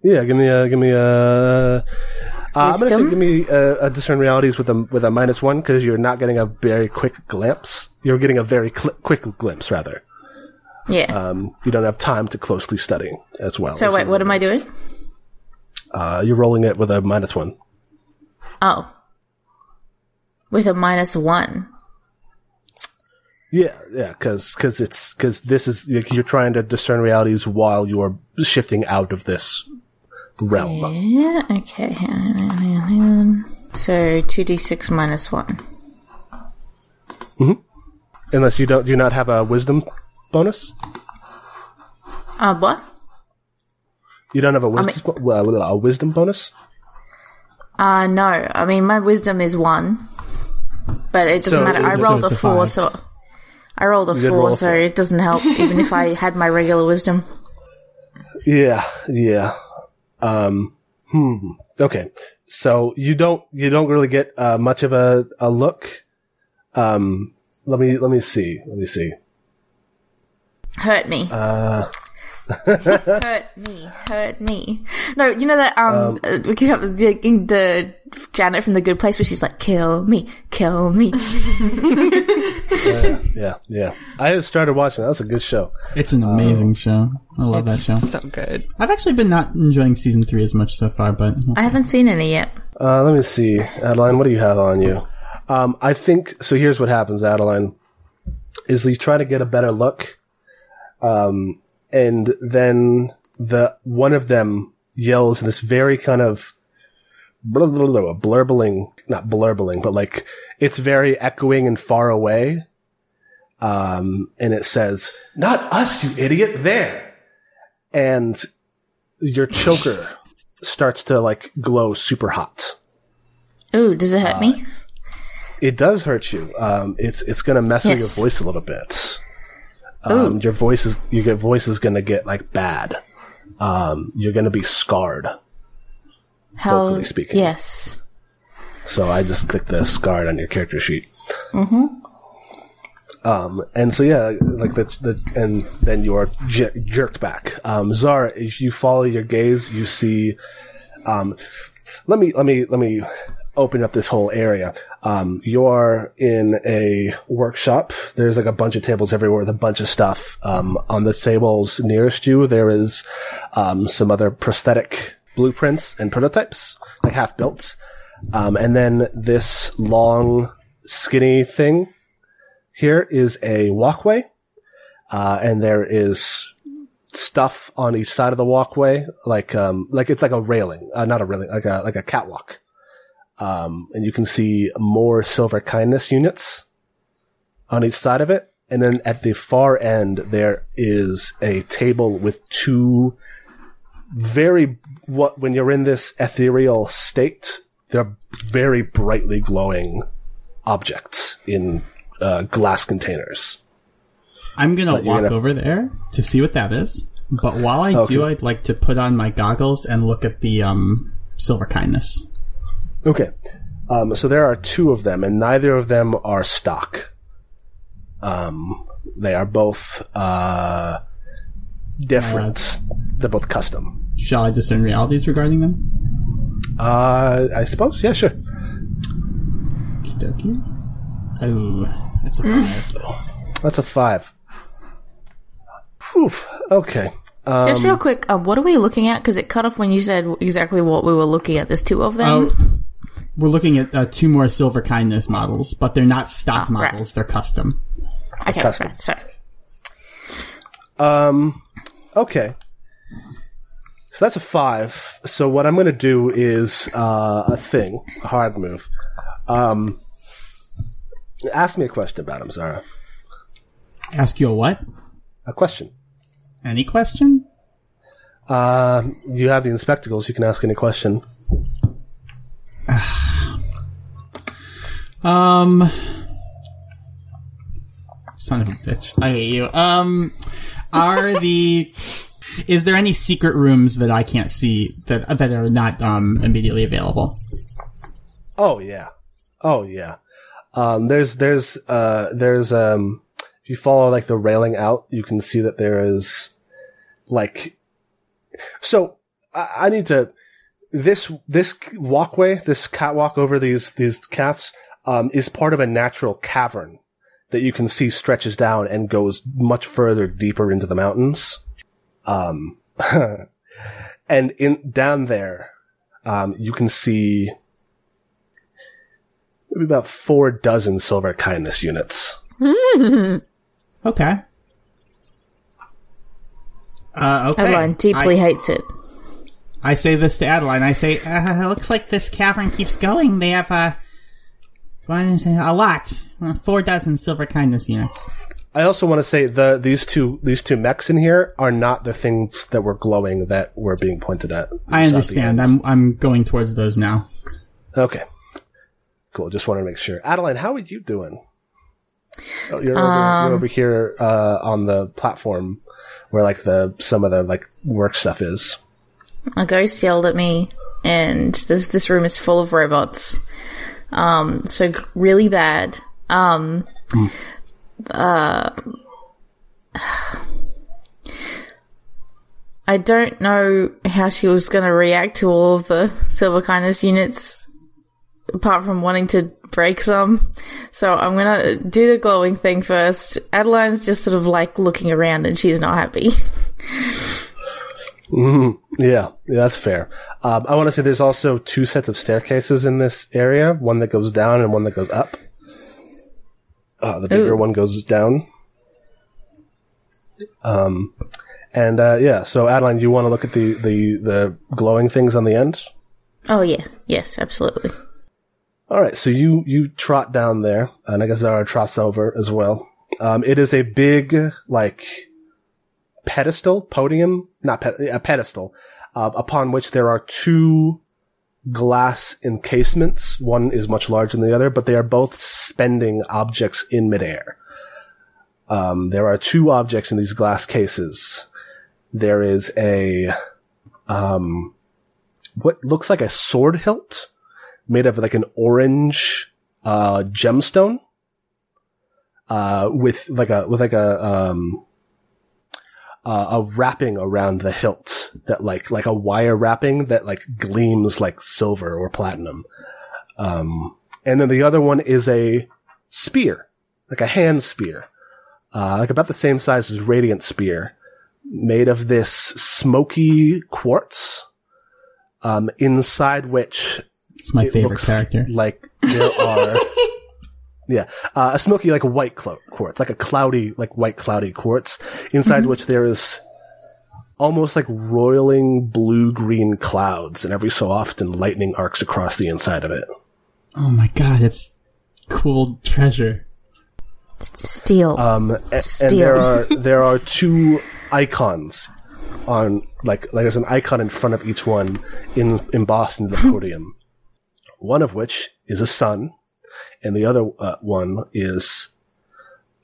[SPEAKER 1] Yeah, give me a, give me a, uh, I'm going to say give me a, a discern realities with a, with a minus one because you're not getting a very quick glimpse. You're getting a very cl- quick glimpse, rather.
[SPEAKER 4] Yeah.
[SPEAKER 1] Um, you don't have time to closely study as well.
[SPEAKER 4] so wait, what am I doing?
[SPEAKER 1] Uh, you're rolling it with a minus one.
[SPEAKER 4] Oh, with a minus one.
[SPEAKER 1] Yeah, yeah, because cause it's because this is like, you're trying to discern realities while you're shifting out of this realm.
[SPEAKER 4] Yeah. Okay. Hang on, hang on, hang on, hang on. So two d six minus one.
[SPEAKER 1] hmm Unless you don't, do you not have a wisdom bonus?
[SPEAKER 4] Uh, what?
[SPEAKER 1] You don't have a wisdom well, a wisdom bonus.
[SPEAKER 4] Uh, no. I mean, my wisdom is one, but it doesn't
[SPEAKER 1] So
[SPEAKER 4] matter. I rolled
[SPEAKER 3] so
[SPEAKER 4] a
[SPEAKER 3] a
[SPEAKER 4] four,
[SPEAKER 3] five.
[SPEAKER 4] so I rolled a four,
[SPEAKER 1] roll
[SPEAKER 4] so
[SPEAKER 1] four.
[SPEAKER 4] it doesn't help. even if I had my regular wisdom.
[SPEAKER 1] Yeah, yeah. Um, hmm. Okay, so you don't you don't really get uh, much of a a look. Um, let me let me see. Let me see.
[SPEAKER 4] Hurt me.
[SPEAKER 1] Uh,
[SPEAKER 4] hurt me. Hurt me. No, you know that um, uh, we can have the, the Janet from The Good Place where she's like, "Kill me, kill me."
[SPEAKER 1] yeah, yeah. I started watching. that. That's a good show.
[SPEAKER 3] It's an amazing show. I love that show.
[SPEAKER 5] so good.
[SPEAKER 3] I've actually been not enjoying season three as much so far, but we'll
[SPEAKER 4] I haven't seen any yet.
[SPEAKER 1] Uh, let me see, Adeline. What do you have on you? Um, I think so. Here's what happens, Adeline. Is you try to get a better look, um, and then the one of them yells in this very kind of blah, blah, blah, blurbling, not blurbling, but like it's very echoing and far away. Um, and it says, "Not us, you idiot!" There, and your choker starts to like glow super hot.
[SPEAKER 4] Ooh, does it hurt me?
[SPEAKER 1] It does hurt you. Um, it's it's gonna mess with your voice a little bit. Um, your voice is your voice is gonna get like bad. Um, you're gonna be scarred.
[SPEAKER 4] How?
[SPEAKER 1] vocally speaking.
[SPEAKER 4] Yes.
[SPEAKER 1] So I just clicked the scarred on your character sheet. Mm-hmm. Um, and so yeah, like the the and then you are j- jerked back. Um, Zara, if you follow your gaze, you see. Um, let me let me let me open up this whole area. Um, you're in a workshop. There's like a bunch of tables everywhere with a bunch of stuff. Um, on the tables nearest you, there is um, some other prosthetic blueprints and prototypes, like half built. Um, and then this long, skinny thing here is a walkway, uh, and there is stuff on each side of the walkway, like um, like it's like a railing, uh, not a railing, like a like a catwalk. Um, and you can see more silver kindness units on each side of it. And then at the far end, there is a table with two very, what, when you're in this ethereal state, they're very brightly glowing objects in uh, glass containers.
[SPEAKER 3] I'm gonna
[SPEAKER 1] But
[SPEAKER 3] walk
[SPEAKER 1] gonna-
[SPEAKER 3] over there to see what that is. But while I do, I'd like to put on my goggles and look at the um, silver kindness.
[SPEAKER 1] Okay. Um, so there are two of them, and neither of them are stock. Um, they are both uh, different. They're both custom.
[SPEAKER 3] Shall I discern realities regarding them?
[SPEAKER 1] Uh, I suppose. Yeah, sure.
[SPEAKER 3] Okie dokie. Oh, that's a five.
[SPEAKER 1] That's a five. Whew. Okay. Um,
[SPEAKER 4] Just real quick, uh, what are we looking at? Because it cut off when you said exactly what we were looking at. There's two of them.
[SPEAKER 3] Oh, we're looking at uh, two more silver kindness models, but they're not stock
[SPEAKER 4] right.
[SPEAKER 3] models; they're custom.
[SPEAKER 4] okay,
[SPEAKER 1] custom.
[SPEAKER 4] right, so
[SPEAKER 1] Um, okay. So that's a five. So what I'm going to do is uh, a thing, a hard move. Um, ask me a question about him, Zara.
[SPEAKER 3] Ask you a what?
[SPEAKER 1] A question.
[SPEAKER 3] Any question?
[SPEAKER 1] Uh, you have the inspectacles. You can ask any question.
[SPEAKER 3] Um, son of a bitch, I hate you. Um, are the is there any secret rooms that I can't see that that are not um immediately available?
[SPEAKER 1] Oh yeah. Oh yeah. Um, there's there's uh there's um if you follow like the railing out, you can see that there is like so I, I need to this this walkway, this catwalk over these these calves, um, is part of a natural cavern that you can see stretches down and goes much further deeper into the mountains. Um, and in down there, um, you can see maybe about four dozen silver kindness units.
[SPEAKER 3] Okay. Uh, okay.
[SPEAKER 4] Adeline deeply
[SPEAKER 3] I,
[SPEAKER 4] hates it.
[SPEAKER 3] I say this to Adeline. I say, uh, it looks like this cavern keeps going. They have uh, a lot, four dozen silver kindness units.
[SPEAKER 1] I also want to say the these two these two mechs in here are not the things that were glowing that were being pointed at.
[SPEAKER 3] I understand. I'm I'm going towards those now.
[SPEAKER 1] Okay. Cool. Just want to make sure. Adeline, how are you doing? Oh, you're, over,
[SPEAKER 4] Um,
[SPEAKER 1] you're over here uh, on the platform where like the some of the like work stuff is.
[SPEAKER 4] A ghost yelled at me, and this this room is full of robots. Um, so really bad. Um, uh, I don't know how she was going to react to all of the silver kindness units, apart from wanting to break some. So I'm going to do the glowing thing first. Adeline's just sort of like looking around, and she's not happy.
[SPEAKER 1] Yeah, yeah, that's fair. Um, I want to say there's also two sets of staircases in this area, one that goes down and one that goes up. Uh, the bigger
[SPEAKER 4] Ooh.
[SPEAKER 1] one goes down. Um, and uh, yeah, so Adeline, you want to look at the, the, the glowing things on the end?
[SPEAKER 4] oh yeah, yes, absolutely.
[SPEAKER 1] All right, so you you trot down there, and I guess Zara trots over as well. Um, it is a big like pedestal, podium, not pe- a pedestal, uh, upon which there are two glass encasements. One is much larger than the other, but they are both spending objects in midair. Um, there are two objects in these glass cases. There is a um, what looks like a sword hilt made of like an orange uh, gemstone uh, with like a with like a um, uh, a wrapping around the hilt that like like a wire wrapping that like gleams like silver or platinum. Um, and then the other one is a spear, like a hand spear, uh, like about the same size as radiant spear, made of this smoky quartz. Um, inside which
[SPEAKER 3] It's my
[SPEAKER 1] it
[SPEAKER 3] favorite
[SPEAKER 1] looks
[SPEAKER 3] character.
[SPEAKER 1] Like there are, yeah, uh, a smoky like a white clo- quartz, like a cloudy, like white cloudy quartz, inside which there is almost like roiling blue green clouds, and every so often lightning arcs across the inside of it.
[SPEAKER 3] Oh my god, it's cool treasure.
[SPEAKER 4] Steel.
[SPEAKER 1] Um, a- and
[SPEAKER 4] Steel.
[SPEAKER 1] there are there are two icons on like like there's an icon in front of each one in embossed into the podium. One of which is a sun, and the other uh, one is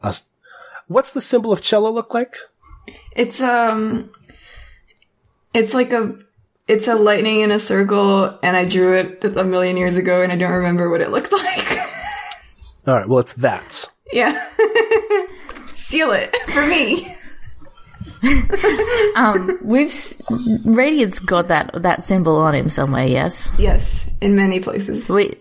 [SPEAKER 1] a. What's the symbol of cello look like?
[SPEAKER 2] It's um, it's like a, it's a lightning in a circle, and I drew it a million years ago, and I don't remember what it looked like.
[SPEAKER 1] All right, well it's that.
[SPEAKER 2] yeah, seal it for me.
[SPEAKER 4] um, We've s- Radiant's got that that symbol on him somewhere. Yes,
[SPEAKER 2] Yes, in many places.
[SPEAKER 4] we.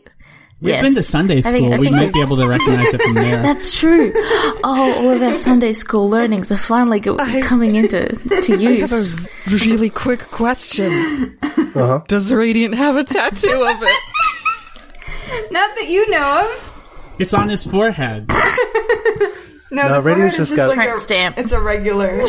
[SPEAKER 3] We've
[SPEAKER 4] yes.
[SPEAKER 3] been to Sunday school.
[SPEAKER 4] think-
[SPEAKER 3] we
[SPEAKER 4] think
[SPEAKER 3] might be able to recognize it from there.
[SPEAKER 4] That's true. Oh, all of our Sunday school learnings are finally go- coming into to
[SPEAKER 5] I have
[SPEAKER 4] use.
[SPEAKER 5] a really quick question.
[SPEAKER 1] Uh-huh.
[SPEAKER 5] Does Radiant have a tattoo of it?
[SPEAKER 2] Not that you know of.
[SPEAKER 3] It's on his forehead.
[SPEAKER 2] No,
[SPEAKER 1] No,
[SPEAKER 2] the
[SPEAKER 1] Radiant's
[SPEAKER 2] forehead is
[SPEAKER 1] just
[SPEAKER 2] just
[SPEAKER 1] got-
[SPEAKER 2] like a
[SPEAKER 4] stamp.
[SPEAKER 2] It's a regular.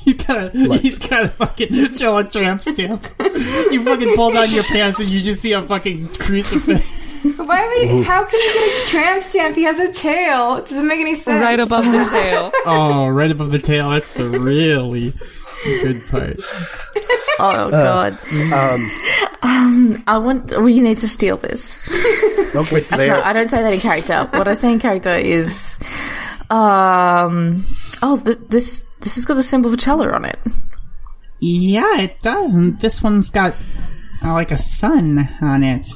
[SPEAKER 3] You got a, he's got a fucking Jello tramp stamp. You fucking pull down your pants and you just see a fucking crucifix.
[SPEAKER 2] Why would he, How can he get a tramp stamp? He has a tail. It doesn't make any sense.
[SPEAKER 5] Right above the tail.
[SPEAKER 3] Oh, right above the tail. That's the really good part.
[SPEAKER 4] Oh God. Um, I want. We need to steal this.
[SPEAKER 1] Okay,
[SPEAKER 4] That's not, I don't say that in character. What I say in character is, um, oh, th- this this has got the symbol of cello on it.
[SPEAKER 3] Yeah, it does. And this one's got uh, like a sun on it.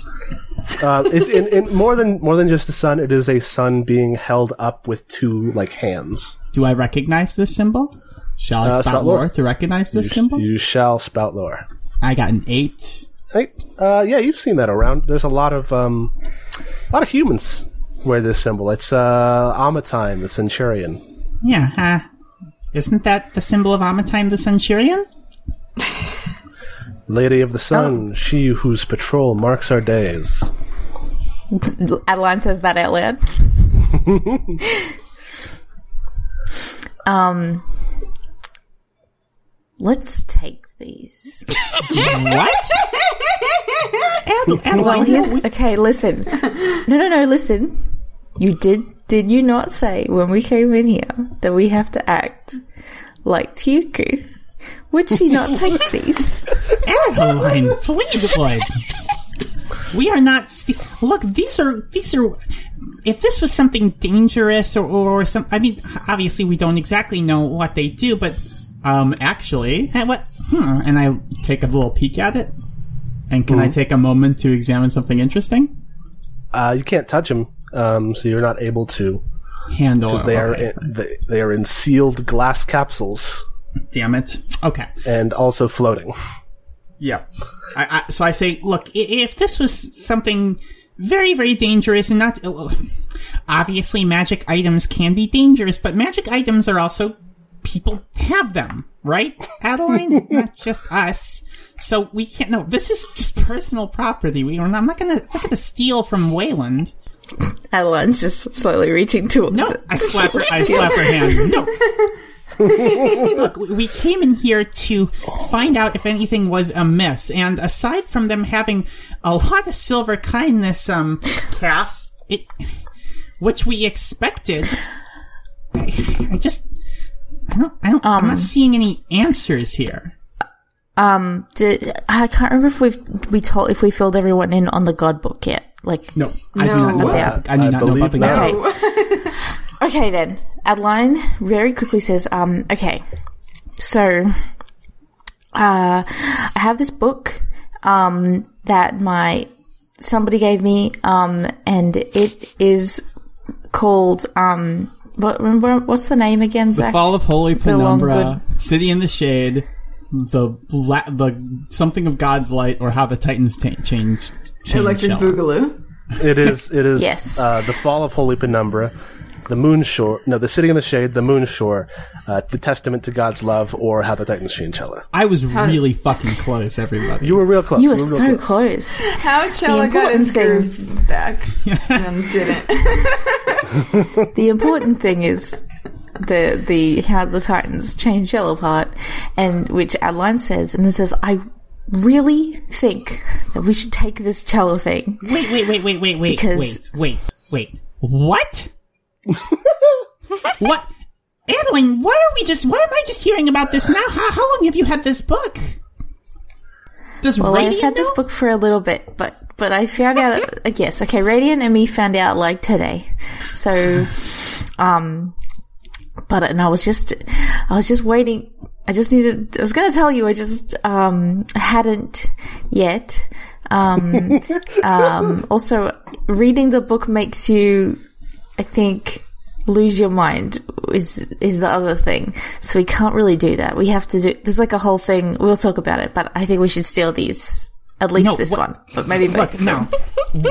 [SPEAKER 1] uh, it's in, in more than more than just a sun. It is a sun being held up with two like hands.
[SPEAKER 3] Do I recognize this symbol? Shall I
[SPEAKER 1] Uh,
[SPEAKER 3] spout
[SPEAKER 1] spout
[SPEAKER 3] lore
[SPEAKER 1] lore.
[SPEAKER 3] to recognize this
[SPEAKER 1] You,
[SPEAKER 3] symbol?
[SPEAKER 1] you shall spout lore.
[SPEAKER 3] I got an eight.
[SPEAKER 1] Hey, uh, yeah, you've seen that around. There's a lot of um, a lot of humans wear this symbol. It's uh, Amatine, the Centurion.
[SPEAKER 3] Yeah, uh, isn't that the symbol of Amatine the Centurion?
[SPEAKER 1] Lady of the Sun, she whose patrol marks our days.
[SPEAKER 4] Adeline says that out loud. um, let's take these.
[SPEAKER 3] What? Ad- Adeline,
[SPEAKER 4] Well,
[SPEAKER 3] no,
[SPEAKER 4] here's okay. Listen, no, no, no. Listen, you did did you not say when we came in here that we have to act like Tyuku? Would she not take these?
[SPEAKER 3] Adeline Fleetwood. We are not. St- Look, these are these are. If this was something dangerous or or some, I mean, obviously we don't exactly know what they do, but um, actually, and what? Hmm, and I take a little peek at it. And can I take a moment to examine something interesting?
[SPEAKER 1] Uh, you can't touch them, um, so you're not able to
[SPEAKER 3] Handle.
[SPEAKER 1] because they are in, they, they are in sealed glass capsules
[SPEAKER 3] Damn it. Okay.
[SPEAKER 1] and also floating.
[SPEAKER 3] Yeah. I, I, so I say, look, if this was something very, very dangerous and not. uh, Obviously, magic items can be dangerous, but magic items are also. People have them, right, Adeline? not just us. So we can't. No, this is just personal property. We are. I'm not gonna. I'm not gonna steal from Wayland.
[SPEAKER 4] Adeline's just slowly reaching towards
[SPEAKER 3] No,
[SPEAKER 4] it.
[SPEAKER 3] I slap her. I slap her hand. No. Look, we came in here to find out if anything was amiss, and aside from them having a lot of silver kindness, um, Cass, it, which we expected, I, I just, I don't, I don't, I'm not seeing any answers here.
[SPEAKER 4] Um, did, I can't remember if we've we told if we filled everyone in on the God book yet. Like,
[SPEAKER 3] No, I do not know.
[SPEAKER 2] No.
[SPEAKER 3] About, I do
[SPEAKER 1] I
[SPEAKER 3] not know about the
[SPEAKER 1] believe not.
[SPEAKER 3] game.
[SPEAKER 4] Okay. okay then. Adeline very quickly says, um, okay. So uh I have this book um that my somebody gave me, um, and it is called um what remember what's the name again,
[SPEAKER 3] The Fall of Holy
[SPEAKER 4] The long
[SPEAKER 3] Penumbra, City in the Shade, the la- the something of God's light, or how the Titans ta- change. Change
[SPEAKER 2] Electric
[SPEAKER 3] shell.
[SPEAKER 2] Boogaloo.
[SPEAKER 1] It is. It is.
[SPEAKER 4] Yes.
[SPEAKER 1] Uh, the fall of Holy Penumbra, the Moon Shore. No, the City in the Shade, the Moon Shore, uh, the Testament to God's love, or how the Titans change Chella.
[SPEAKER 3] I was really fucking close, everybody.
[SPEAKER 1] You were real close.
[SPEAKER 4] you were
[SPEAKER 1] real
[SPEAKER 4] so close.
[SPEAKER 2] How Chella got
[SPEAKER 4] important
[SPEAKER 2] his
[SPEAKER 4] thing-
[SPEAKER 2] groove back and then didn't.
[SPEAKER 4] The important thing is the the how the Titans change yellow part, and which Adeline says, and then says, "I really think that we should take this cello thing."
[SPEAKER 3] Wait, wait, wait, wait, wait, wait,
[SPEAKER 4] Because-
[SPEAKER 3] wait, wait, wait. What? what? Adeline, why are we just? Why am I just hearing about this now? How, how long have you had this book? Does
[SPEAKER 4] Well,
[SPEAKER 3] Radiant
[SPEAKER 4] I've had this book for a little bit, but but I found out. uh, yes, okay. Radiant and me found out like today. So, um, but and I was just, I was just waiting. I just needed. I was going to tell you. I just um hadn't yet. Um, um. Also, reading the book makes you, I think. Lose your mind is is the other thing. So we can't really do that. We have to do. There's like a whole thing. We'll talk about it, but I think we should steal these. At least
[SPEAKER 3] No,
[SPEAKER 4] this
[SPEAKER 3] what-
[SPEAKER 4] one, but maybe both
[SPEAKER 3] Look,
[SPEAKER 4] of
[SPEAKER 3] no. Yeah,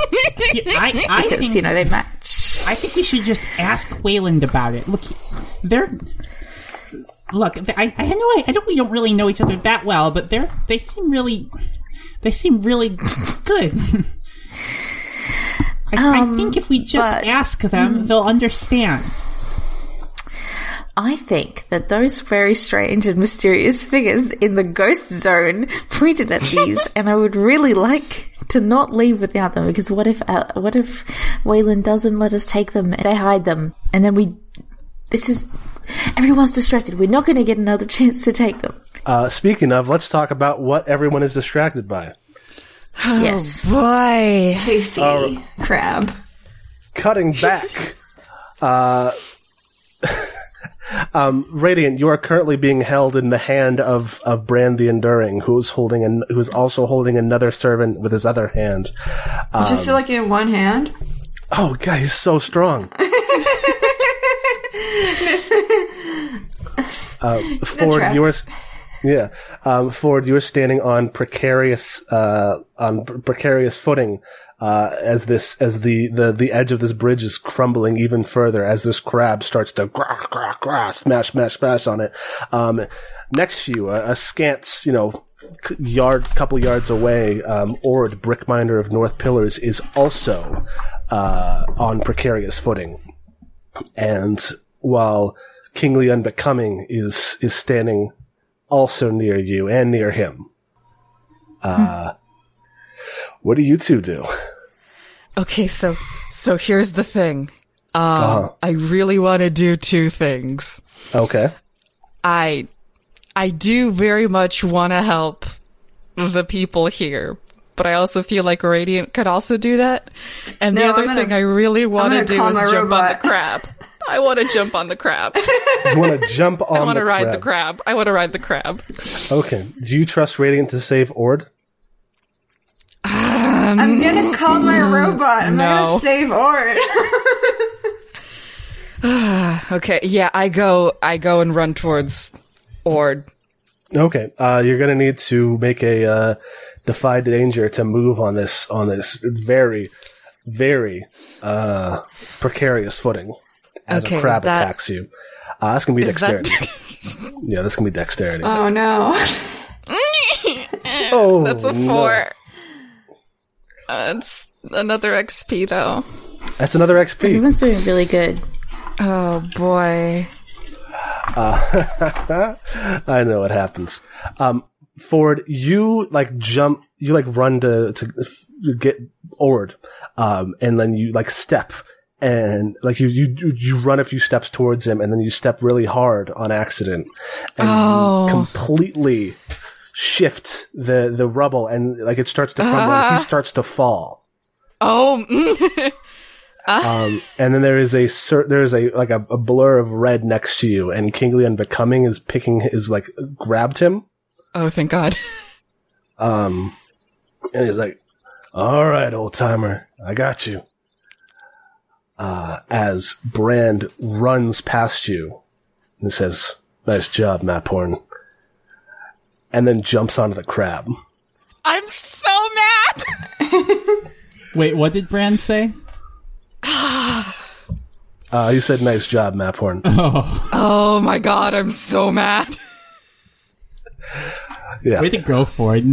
[SPEAKER 3] I, I
[SPEAKER 4] because
[SPEAKER 3] think
[SPEAKER 4] you know they match.
[SPEAKER 3] I think we should just ask Wayland about it. Look, they're look. I I know I, I don't we don't really know each other that well, but they're they seem really they seem really good. I, I think if we just
[SPEAKER 4] but-
[SPEAKER 3] ask them, they'll understand.
[SPEAKER 4] I think that those very strange and mysterious figures in the ghost zone pointed at these, and I would really like to not leave without them because what if uh, what if Wayland doesn't let us take them? They hide them, and then we. This is everyone's distracted. We're not going to get another chance to take them.
[SPEAKER 1] Uh, speaking of, let's talk about what everyone is distracted by.
[SPEAKER 4] yes.
[SPEAKER 5] Boy.
[SPEAKER 2] Tasty crab.
[SPEAKER 1] Cutting back. uh, um, Radiant, you are currently being held in the hand of, of Brand the Enduring, who's holding an, who's also holding another servant with his other hand.
[SPEAKER 2] Just like in one hand.
[SPEAKER 1] Oh, God, he's so strong. uh, Ford, you're yeah. Um, Ford, you're standing on precarious uh, on pr- precarious footing uh, as this as the, the the edge of this bridge is crumbling even further as this crab starts to grah, grah, grah, smash smash smash on it. Um, next to you, a, a scant you know yard couple yards away, um, Ord, brickminder of North Pillars, is also uh, on precarious footing, and while Kingly Unbecoming is is standing also near you and near him. Uh, what do you two do?
[SPEAKER 5] Okay, so so here's the thing. Um,
[SPEAKER 1] Uh-huh.
[SPEAKER 5] I really want to do two things.
[SPEAKER 1] Okay.
[SPEAKER 5] I I do very much want to help the people here, but I also feel like Radiant could also do that. And the other
[SPEAKER 2] gonna-
[SPEAKER 5] thing I really want to do is
[SPEAKER 2] my
[SPEAKER 5] jump on the
[SPEAKER 2] robot.
[SPEAKER 5] crab. I want to jump on the crab.
[SPEAKER 1] You want to jump on
[SPEAKER 5] I want to ride
[SPEAKER 1] crab.
[SPEAKER 5] the crab. I want to ride the crab.
[SPEAKER 1] Okay. Do you trust Radiant to save Ord?
[SPEAKER 2] I'm gonna call my robot. I'm not
[SPEAKER 5] no.
[SPEAKER 2] gonna save Ord.
[SPEAKER 5] Okay, yeah, I go I go and run towards Ord.
[SPEAKER 1] Okay. Uh, you're gonna need to make a uh, defy danger to move on this on this very, very uh, precarious footing as
[SPEAKER 5] Okay,
[SPEAKER 1] a crab
[SPEAKER 5] that-
[SPEAKER 1] attacks you. Uh, that's gonna be
[SPEAKER 5] Is that-
[SPEAKER 1] dexterity. yeah, that's gonna be dexterity.
[SPEAKER 2] oh no.
[SPEAKER 1] oh,
[SPEAKER 5] That's a
[SPEAKER 1] no.
[SPEAKER 5] four. Uh, it's another XP though.
[SPEAKER 1] That's another XP.
[SPEAKER 4] Everyone's doing really good.
[SPEAKER 5] Oh boy.
[SPEAKER 1] Uh, I know what happens. Um, Ford, you like jump, you like run to, to get Ord, um, and then you like step and like you, you, you run a few steps towards him and then you step really hard on accident and
[SPEAKER 5] Oh.
[SPEAKER 1] you completely shift the, the rubble and like it starts to crumble and he starts to fall.
[SPEAKER 5] Oh, mm.
[SPEAKER 1] Um, and then there is a there is a like a, a blur of red next to you, and Kingly Unbecoming is picking is like grabbed him,
[SPEAKER 5] oh, thank God.
[SPEAKER 1] um, and he's like, "All right, old timer, I got you." Uh, as Brand runs past you and says, "Nice job, Maphorn," and then jumps onto the crab.
[SPEAKER 5] I'm so mad.
[SPEAKER 3] Wait, what did Brand say?
[SPEAKER 1] Uh, he said, "Nice job, Maphorn."
[SPEAKER 5] Oh my God, I'm so mad.
[SPEAKER 1] Yeah,
[SPEAKER 3] Way to go, Ford.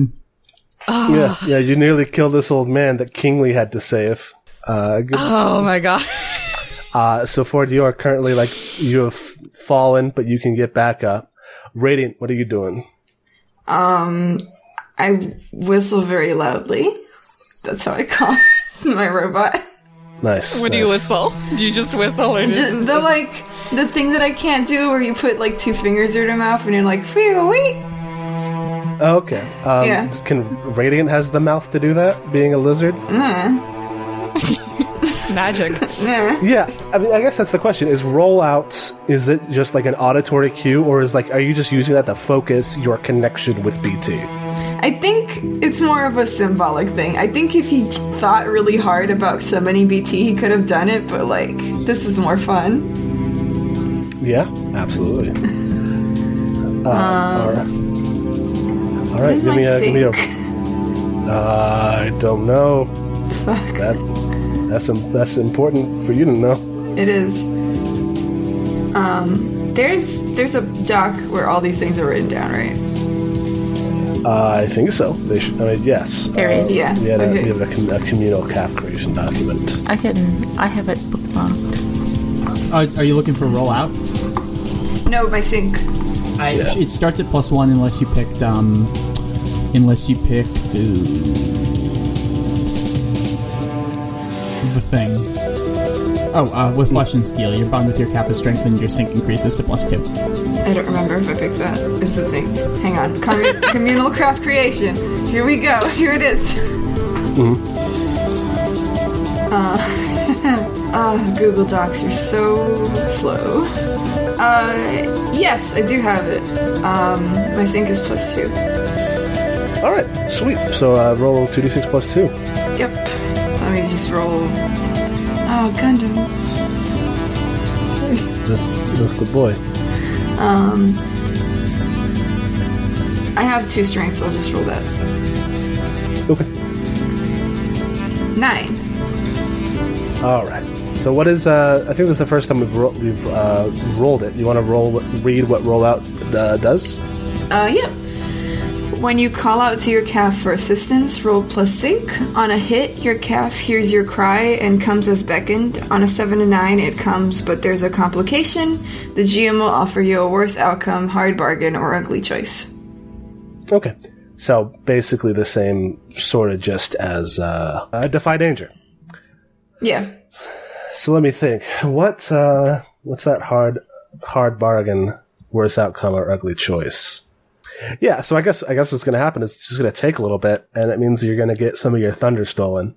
[SPEAKER 1] yeah, yeah. You nearly killed this old man that Kingly had to save. Uh,
[SPEAKER 5] Oh my God.
[SPEAKER 1] Uh, so Ford, you are currently like you have fallen, but you can get back up. Radiant, what are you doing?
[SPEAKER 2] Um, I whistle very loudly. That's how I call my robot.
[SPEAKER 1] Nice.
[SPEAKER 5] When do you whistle? Do you just whistle or
[SPEAKER 2] Just
[SPEAKER 5] just
[SPEAKER 2] the like the thing that I can't do where you put like two fingers in your mouth and you're like, phew, wait.
[SPEAKER 1] Okay. Um,
[SPEAKER 2] Yeah.
[SPEAKER 1] Can Radiant has the mouth to do that? Being a lizard?
[SPEAKER 5] magic?
[SPEAKER 1] Yeah. I mean, I guess that's the question. Is rollout is it just like an auditory cue, or is like are you just using that to focus your connection with BT?
[SPEAKER 2] I think it's more of a symbolic thing. I think if he thought really hard about summoning BT, he could have done it, but like, this is more fun.
[SPEAKER 1] Yeah, absolutely. Uh, all right. All right. Give me a. Give me a. Uh, I don't know.
[SPEAKER 2] Fuck.
[SPEAKER 1] That that's that's important for you to know.
[SPEAKER 2] It is. Um, there's there's a doc where all these things are written down, right?
[SPEAKER 1] Uh, I think so. They should. I mean, yes.
[SPEAKER 4] There
[SPEAKER 1] uh,
[SPEAKER 4] is.
[SPEAKER 2] Yeah,
[SPEAKER 1] We had, a,
[SPEAKER 2] okay.
[SPEAKER 1] we had a, com- a communal CAF creation document.
[SPEAKER 4] I can. I have it bookmarked.
[SPEAKER 3] Uh, are you looking for rollout?
[SPEAKER 2] No, my sync.
[SPEAKER 3] I, It starts at plus one unless you picked, um, unless you picked uh, the thing. Oh, uh, with flesh and steel, your bond with your CAF is strengthened. Your sync increases to plus two.
[SPEAKER 2] I don't remember if I picked that. Is the thing. Hang on. Com- communal craft creation. Here we go. Here it is. Mm-hmm. Uh, uh, Google Docs, you're so slow. Uh, yes, I do have it. Um, my sync is plus two.
[SPEAKER 1] All right, sweet. So uh, roll two d six plus two.
[SPEAKER 2] Yep. Let me just roll. Oh, Gundam.
[SPEAKER 1] That's, that's the boy.
[SPEAKER 2] Um, I have two strengths, I'll just roll that.
[SPEAKER 1] Okay.
[SPEAKER 2] Nine.
[SPEAKER 1] All right. So what is? Uh, I think this is the first time we've ro- we've uh, rolled it. You want to roll? Read what rollout uh, does?
[SPEAKER 2] Uh, yep. When you call out to your CAF for assistance, roll plus sync. On a hit, your CAF hears your cry and comes as beckoned. On a 7 to 9, it comes, but there's a complication. The GM will offer you a worse outcome, hard bargain, or ugly choice.
[SPEAKER 1] Okay. So basically the same sort of just as uh, uh, defy danger.
[SPEAKER 2] Yeah.
[SPEAKER 1] So let me think. What uh, what's that hard hard bargain, worse outcome, or ugly choice? Yeah. So I guess I guess what's going to happen is it's just going to take a little bit, and it means you're going to get some of your thunder stolen.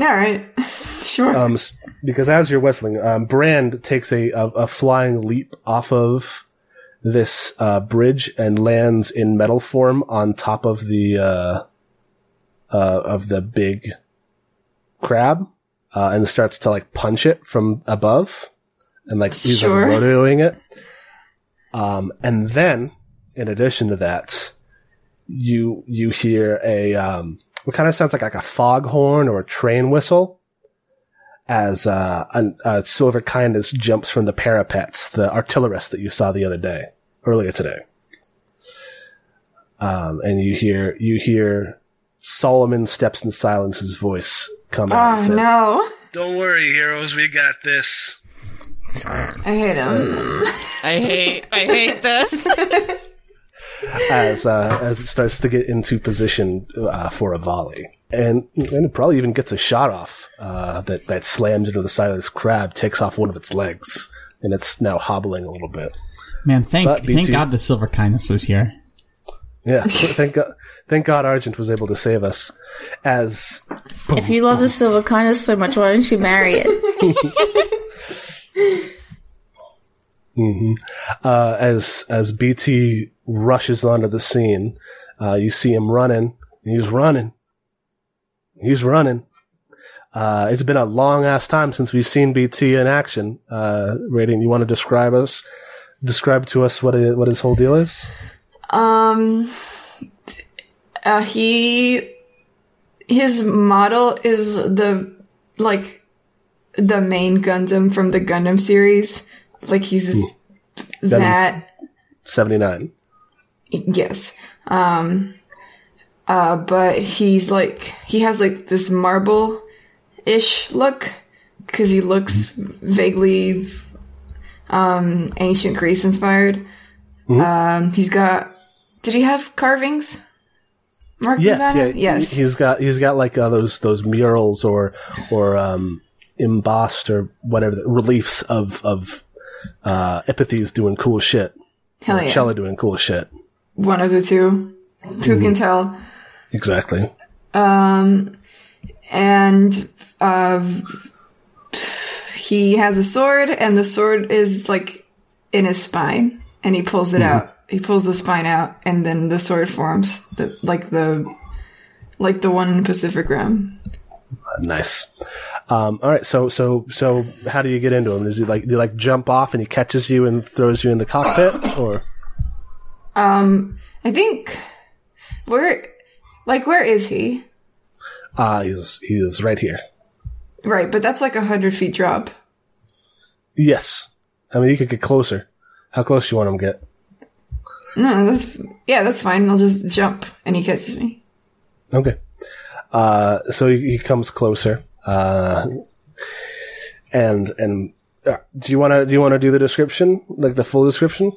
[SPEAKER 2] Alright. sure.
[SPEAKER 1] Um, because as you're whistling, um, Brand takes a, a, a flying leap off of this uh, bridge and lands in metal form on top of the uh, uh, of the big crab, uh, and starts to like punch it from above, and like he's
[SPEAKER 2] Sure.
[SPEAKER 1] like it. Um, and then, in addition to that, you you hear a um, what kind of sounds like like a foghorn or a train whistle as uh, an, a silver kindness jumps from the parapets, the artillerist that you saw the other day, earlier today. Um, and you hear you hear Solomon steps in silence's voice come out. and
[SPEAKER 2] oh
[SPEAKER 1] says,
[SPEAKER 2] no.
[SPEAKER 1] Don't worry, heroes, we got this.
[SPEAKER 2] I hate him.
[SPEAKER 5] I hate, I hate this.
[SPEAKER 1] as uh, as it starts to get into position uh, for a volley, and and it probably even gets a shot off uh, that that slams into the side of this crab, takes off one of its legs, and it's now hobbling a little bit.
[SPEAKER 3] Man, thank
[SPEAKER 1] But
[SPEAKER 3] thank
[SPEAKER 1] BT
[SPEAKER 3] God the silver kindness was here.
[SPEAKER 1] Yeah, thank God, thank God Argent was able to save us. As
[SPEAKER 4] If you love the silver kindness so much, why don't you marry it?
[SPEAKER 1] uh, as as BT rushes onto the scene, uh, you see him running. He's running. He's running. Uh, it's been a long ass time since we've seen BT in action. Uh, Radiant, you want to describe us? Describe to us what it, what his whole deal is.
[SPEAKER 2] Um, uh, he, his model is the, like, the main Gundam from the Gundam series. Like, he's that,
[SPEAKER 1] Seventy nine.
[SPEAKER 2] yes. Um, uh, but he's like, he has like this marble-ish look, cause he looks vaguely, um, ancient Greece inspired. Um, he's got, did he have carvings? Markings
[SPEAKER 1] Yes, yeah?
[SPEAKER 2] Yes.
[SPEAKER 1] He's got he's got like uh, those those murals or or um, embossed or whatever reliefs of of uh, Epithes doing cool shit.
[SPEAKER 2] Hell yeah.
[SPEAKER 1] Shella doing cool shit.
[SPEAKER 2] One of the two. Who can tell?
[SPEAKER 1] Exactly.
[SPEAKER 2] Um, And um, he has a sword, and the sword is like in his spine, and he pulls it out. He pulls the spine out, and then the sword forms, the, like the like the one in Pacific Rim.
[SPEAKER 1] Nice. Um, all right. So so so how do you get into him? Does he like do you like jump off and he catches you and throws you in the cockpit or?
[SPEAKER 2] Um, I think where, like, where is he?
[SPEAKER 1] Ah, he's he's right here.
[SPEAKER 2] Right, but that's like a hundred feet drop.
[SPEAKER 1] Yes. I mean, you could get closer. How close do you want him to get?
[SPEAKER 2] No, that's yeah, that's fine. I'll just jump, and he catches me.
[SPEAKER 1] Okay. Uh, so he, he comes closer. Uh, and, and, uh, do you want to, do you want to do the description? Like the full description?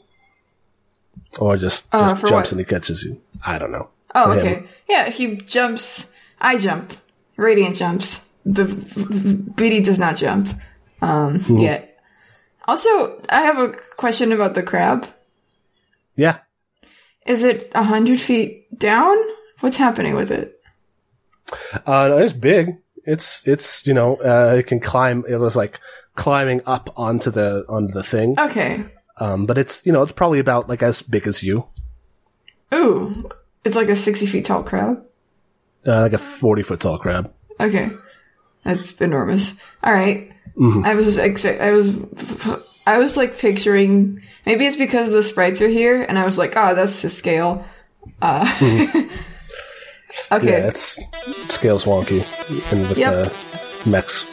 [SPEAKER 1] Or just,
[SPEAKER 2] Uh,
[SPEAKER 1] just
[SPEAKER 2] for
[SPEAKER 1] jumps
[SPEAKER 2] what?
[SPEAKER 1] and he catches you? I don't know.
[SPEAKER 2] Oh,
[SPEAKER 1] For him.
[SPEAKER 2] okay. Yeah, he jumps. I jump. Radiant jumps. The BT does not jump. Um, yet. Also, I have a question about the crab.
[SPEAKER 1] Yeah.
[SPEAKER 2] Is it a hundred feet down? What's happening with it?
[SPEAKER 1] Uh, no, it's big. It's, it's, you know, uh, it can climb, it was like climbing up onto the, onto the thing.
[SPEAKER 2] Okay.
[SPEAKER 1] Um, but it's, you know, it's probably about like as big as you.
[SPEAKER 2] Ooh, it's like a sixty feet tall crab.
[SPEAKER 1] Uh, like a 40 foot tall crab.
[SPEAKER 2] Okay, that's enormous. All right.
[SPEAKER 1] Mm-hmm.
[SPEAKER 2] I was expect. I was. I was like picturing. Maybe it's because the sprites are here, and I was like, "Oh, that's to scale." Uh, okay.
[SPEAKER 1] Yeah, it's, scales wonky. And with
[SPEAKER 2] Yep.
[SPEAKER 1] the mechs.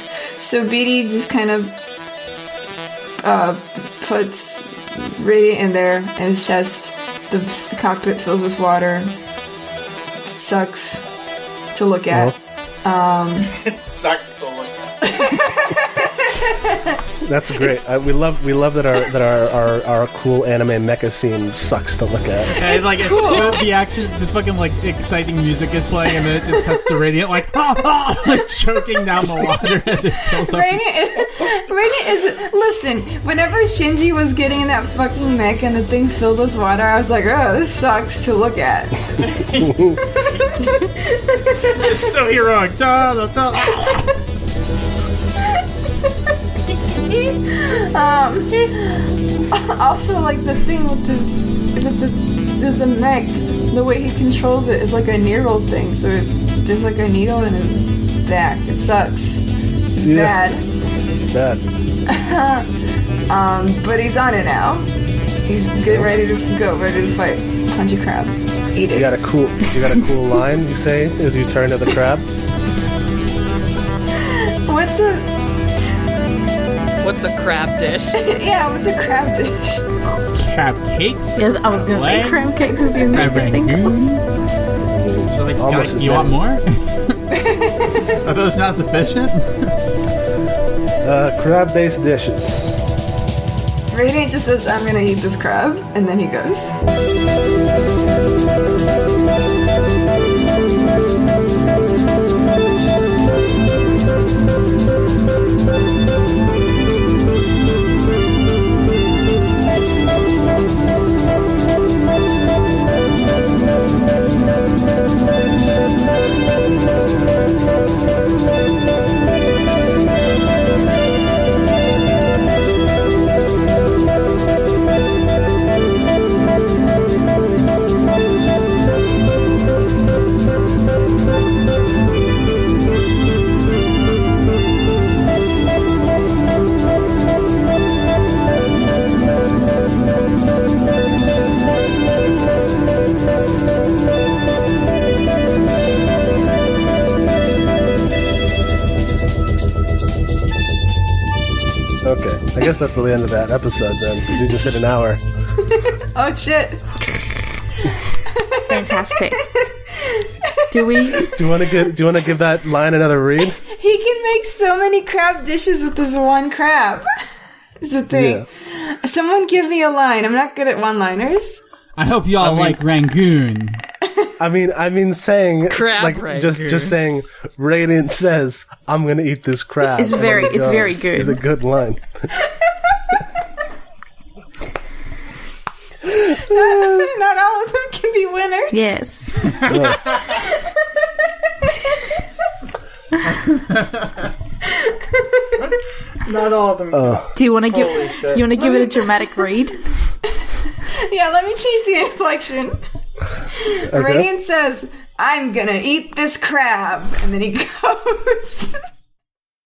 [SPEAKER 2] So BT just kind of uh, puts Radiant in there in his chest. The, the cockpit fills with water. Sucks to look at. Uh-huh.
[SPEAKER 6] Um, it sucks to look at.
[SPEAKER 1] That's great. Uh, we love we love that our that our, our, our cool anime mecha scene sucks to look at.
[SPEAKER 3] And like it- the, the action, the fucking like exciting music is playing, and then it just cuts to Radiant like, ah, ah, like choking down the water as it fills up.
[SPEAKER 2] Radiant is, Radiant is. Listen, whenever Shinji was getting in that fucking mech and the thing filled with water, I was like, oh, this sucks to look at.
[SPEAKER 3] It's so heroic. Da, da, da.
[SPEAKER 2] Um, also, like the thing with this, with the, the, the mech, the way he controls it is like a needle thing. So it, there's like a needle in his back. It sucks. It's
[SPEAKER 1] Yeah.
[SPEAKER 2] bad.
[SPEAKER 1] It's bad.
[SPEAKER 2] Um, but he's on it now. He's good, ready to go, ready to fight. Punch a crab. Eat it.
[SPEAKER 1] You got a cool you got a cool line you say as you turn to the crab.
[SPEAKER 2] What's a
[SPEAKER 5] What's a crab dish?
[SPEAKER 2] yeah? What's a crab dish?
[SPEAKER 3] Crab cakes.
[SPEAKER 4] Yes, I was gonna say crab cakes is the only
[SPEAKER 3] Crab
[SPEAKER 4] thing I think
[SPEAKER 3] So like,
[SPEAKER 1] Almost
[SPEAKER 3] got- you want more? I thought it not sufficient.
[SPEAKER 1] Uh, crab based dishes.
[SPEAKER 2] Radiant just says, I'm gonna eat this crab, and then he goes.
[SPEAKER 1] I guess that's the end of that episode then. We just hit an hour.
[SPEAKER 2] Oh shit!
[SPEAKER 4] Fantastic. Do we?
[SPEAKER 1] Do you want to get? Do you want to give that line another read?
[SPEAKER 2] He can make so many crab dishes with this one crab. Is the thing. Someone give me a line. I'm not good at one-liners.
[SPEAKER 3] I hope y'all like Rangoon.
[SPEAKER 1] I mean, I mean, saying
[SPEAKER 5] Crab
[SPEAKER 1] like just just saying. Radiant says, "I'm gonna eat this crab."
[SPEAKER 4] It's
[SPEAKER 1] oh
[SPEAKER 4] very-
[SPEAKER 1] then
[SPEAKER 4] it's
[SPEAKER 1] goes,
[SPEAKER 4] very good.
[SPEAKER 1] Is a good line.
[SPEAKER 2] not all of them can be winners.
[SPEAKER 4] Yes.
[SPEAKER 6] Not all of them.
[SPEAKER 4] Do you want to give?
[SPEAKER 6] Shit.
[SPEAKER 4] Do you want to give it a dramatic read?
[SPEAKER 2] Yeah, let me change the inflection. Radiant says, I'm gonna eat this crab. And then he goes.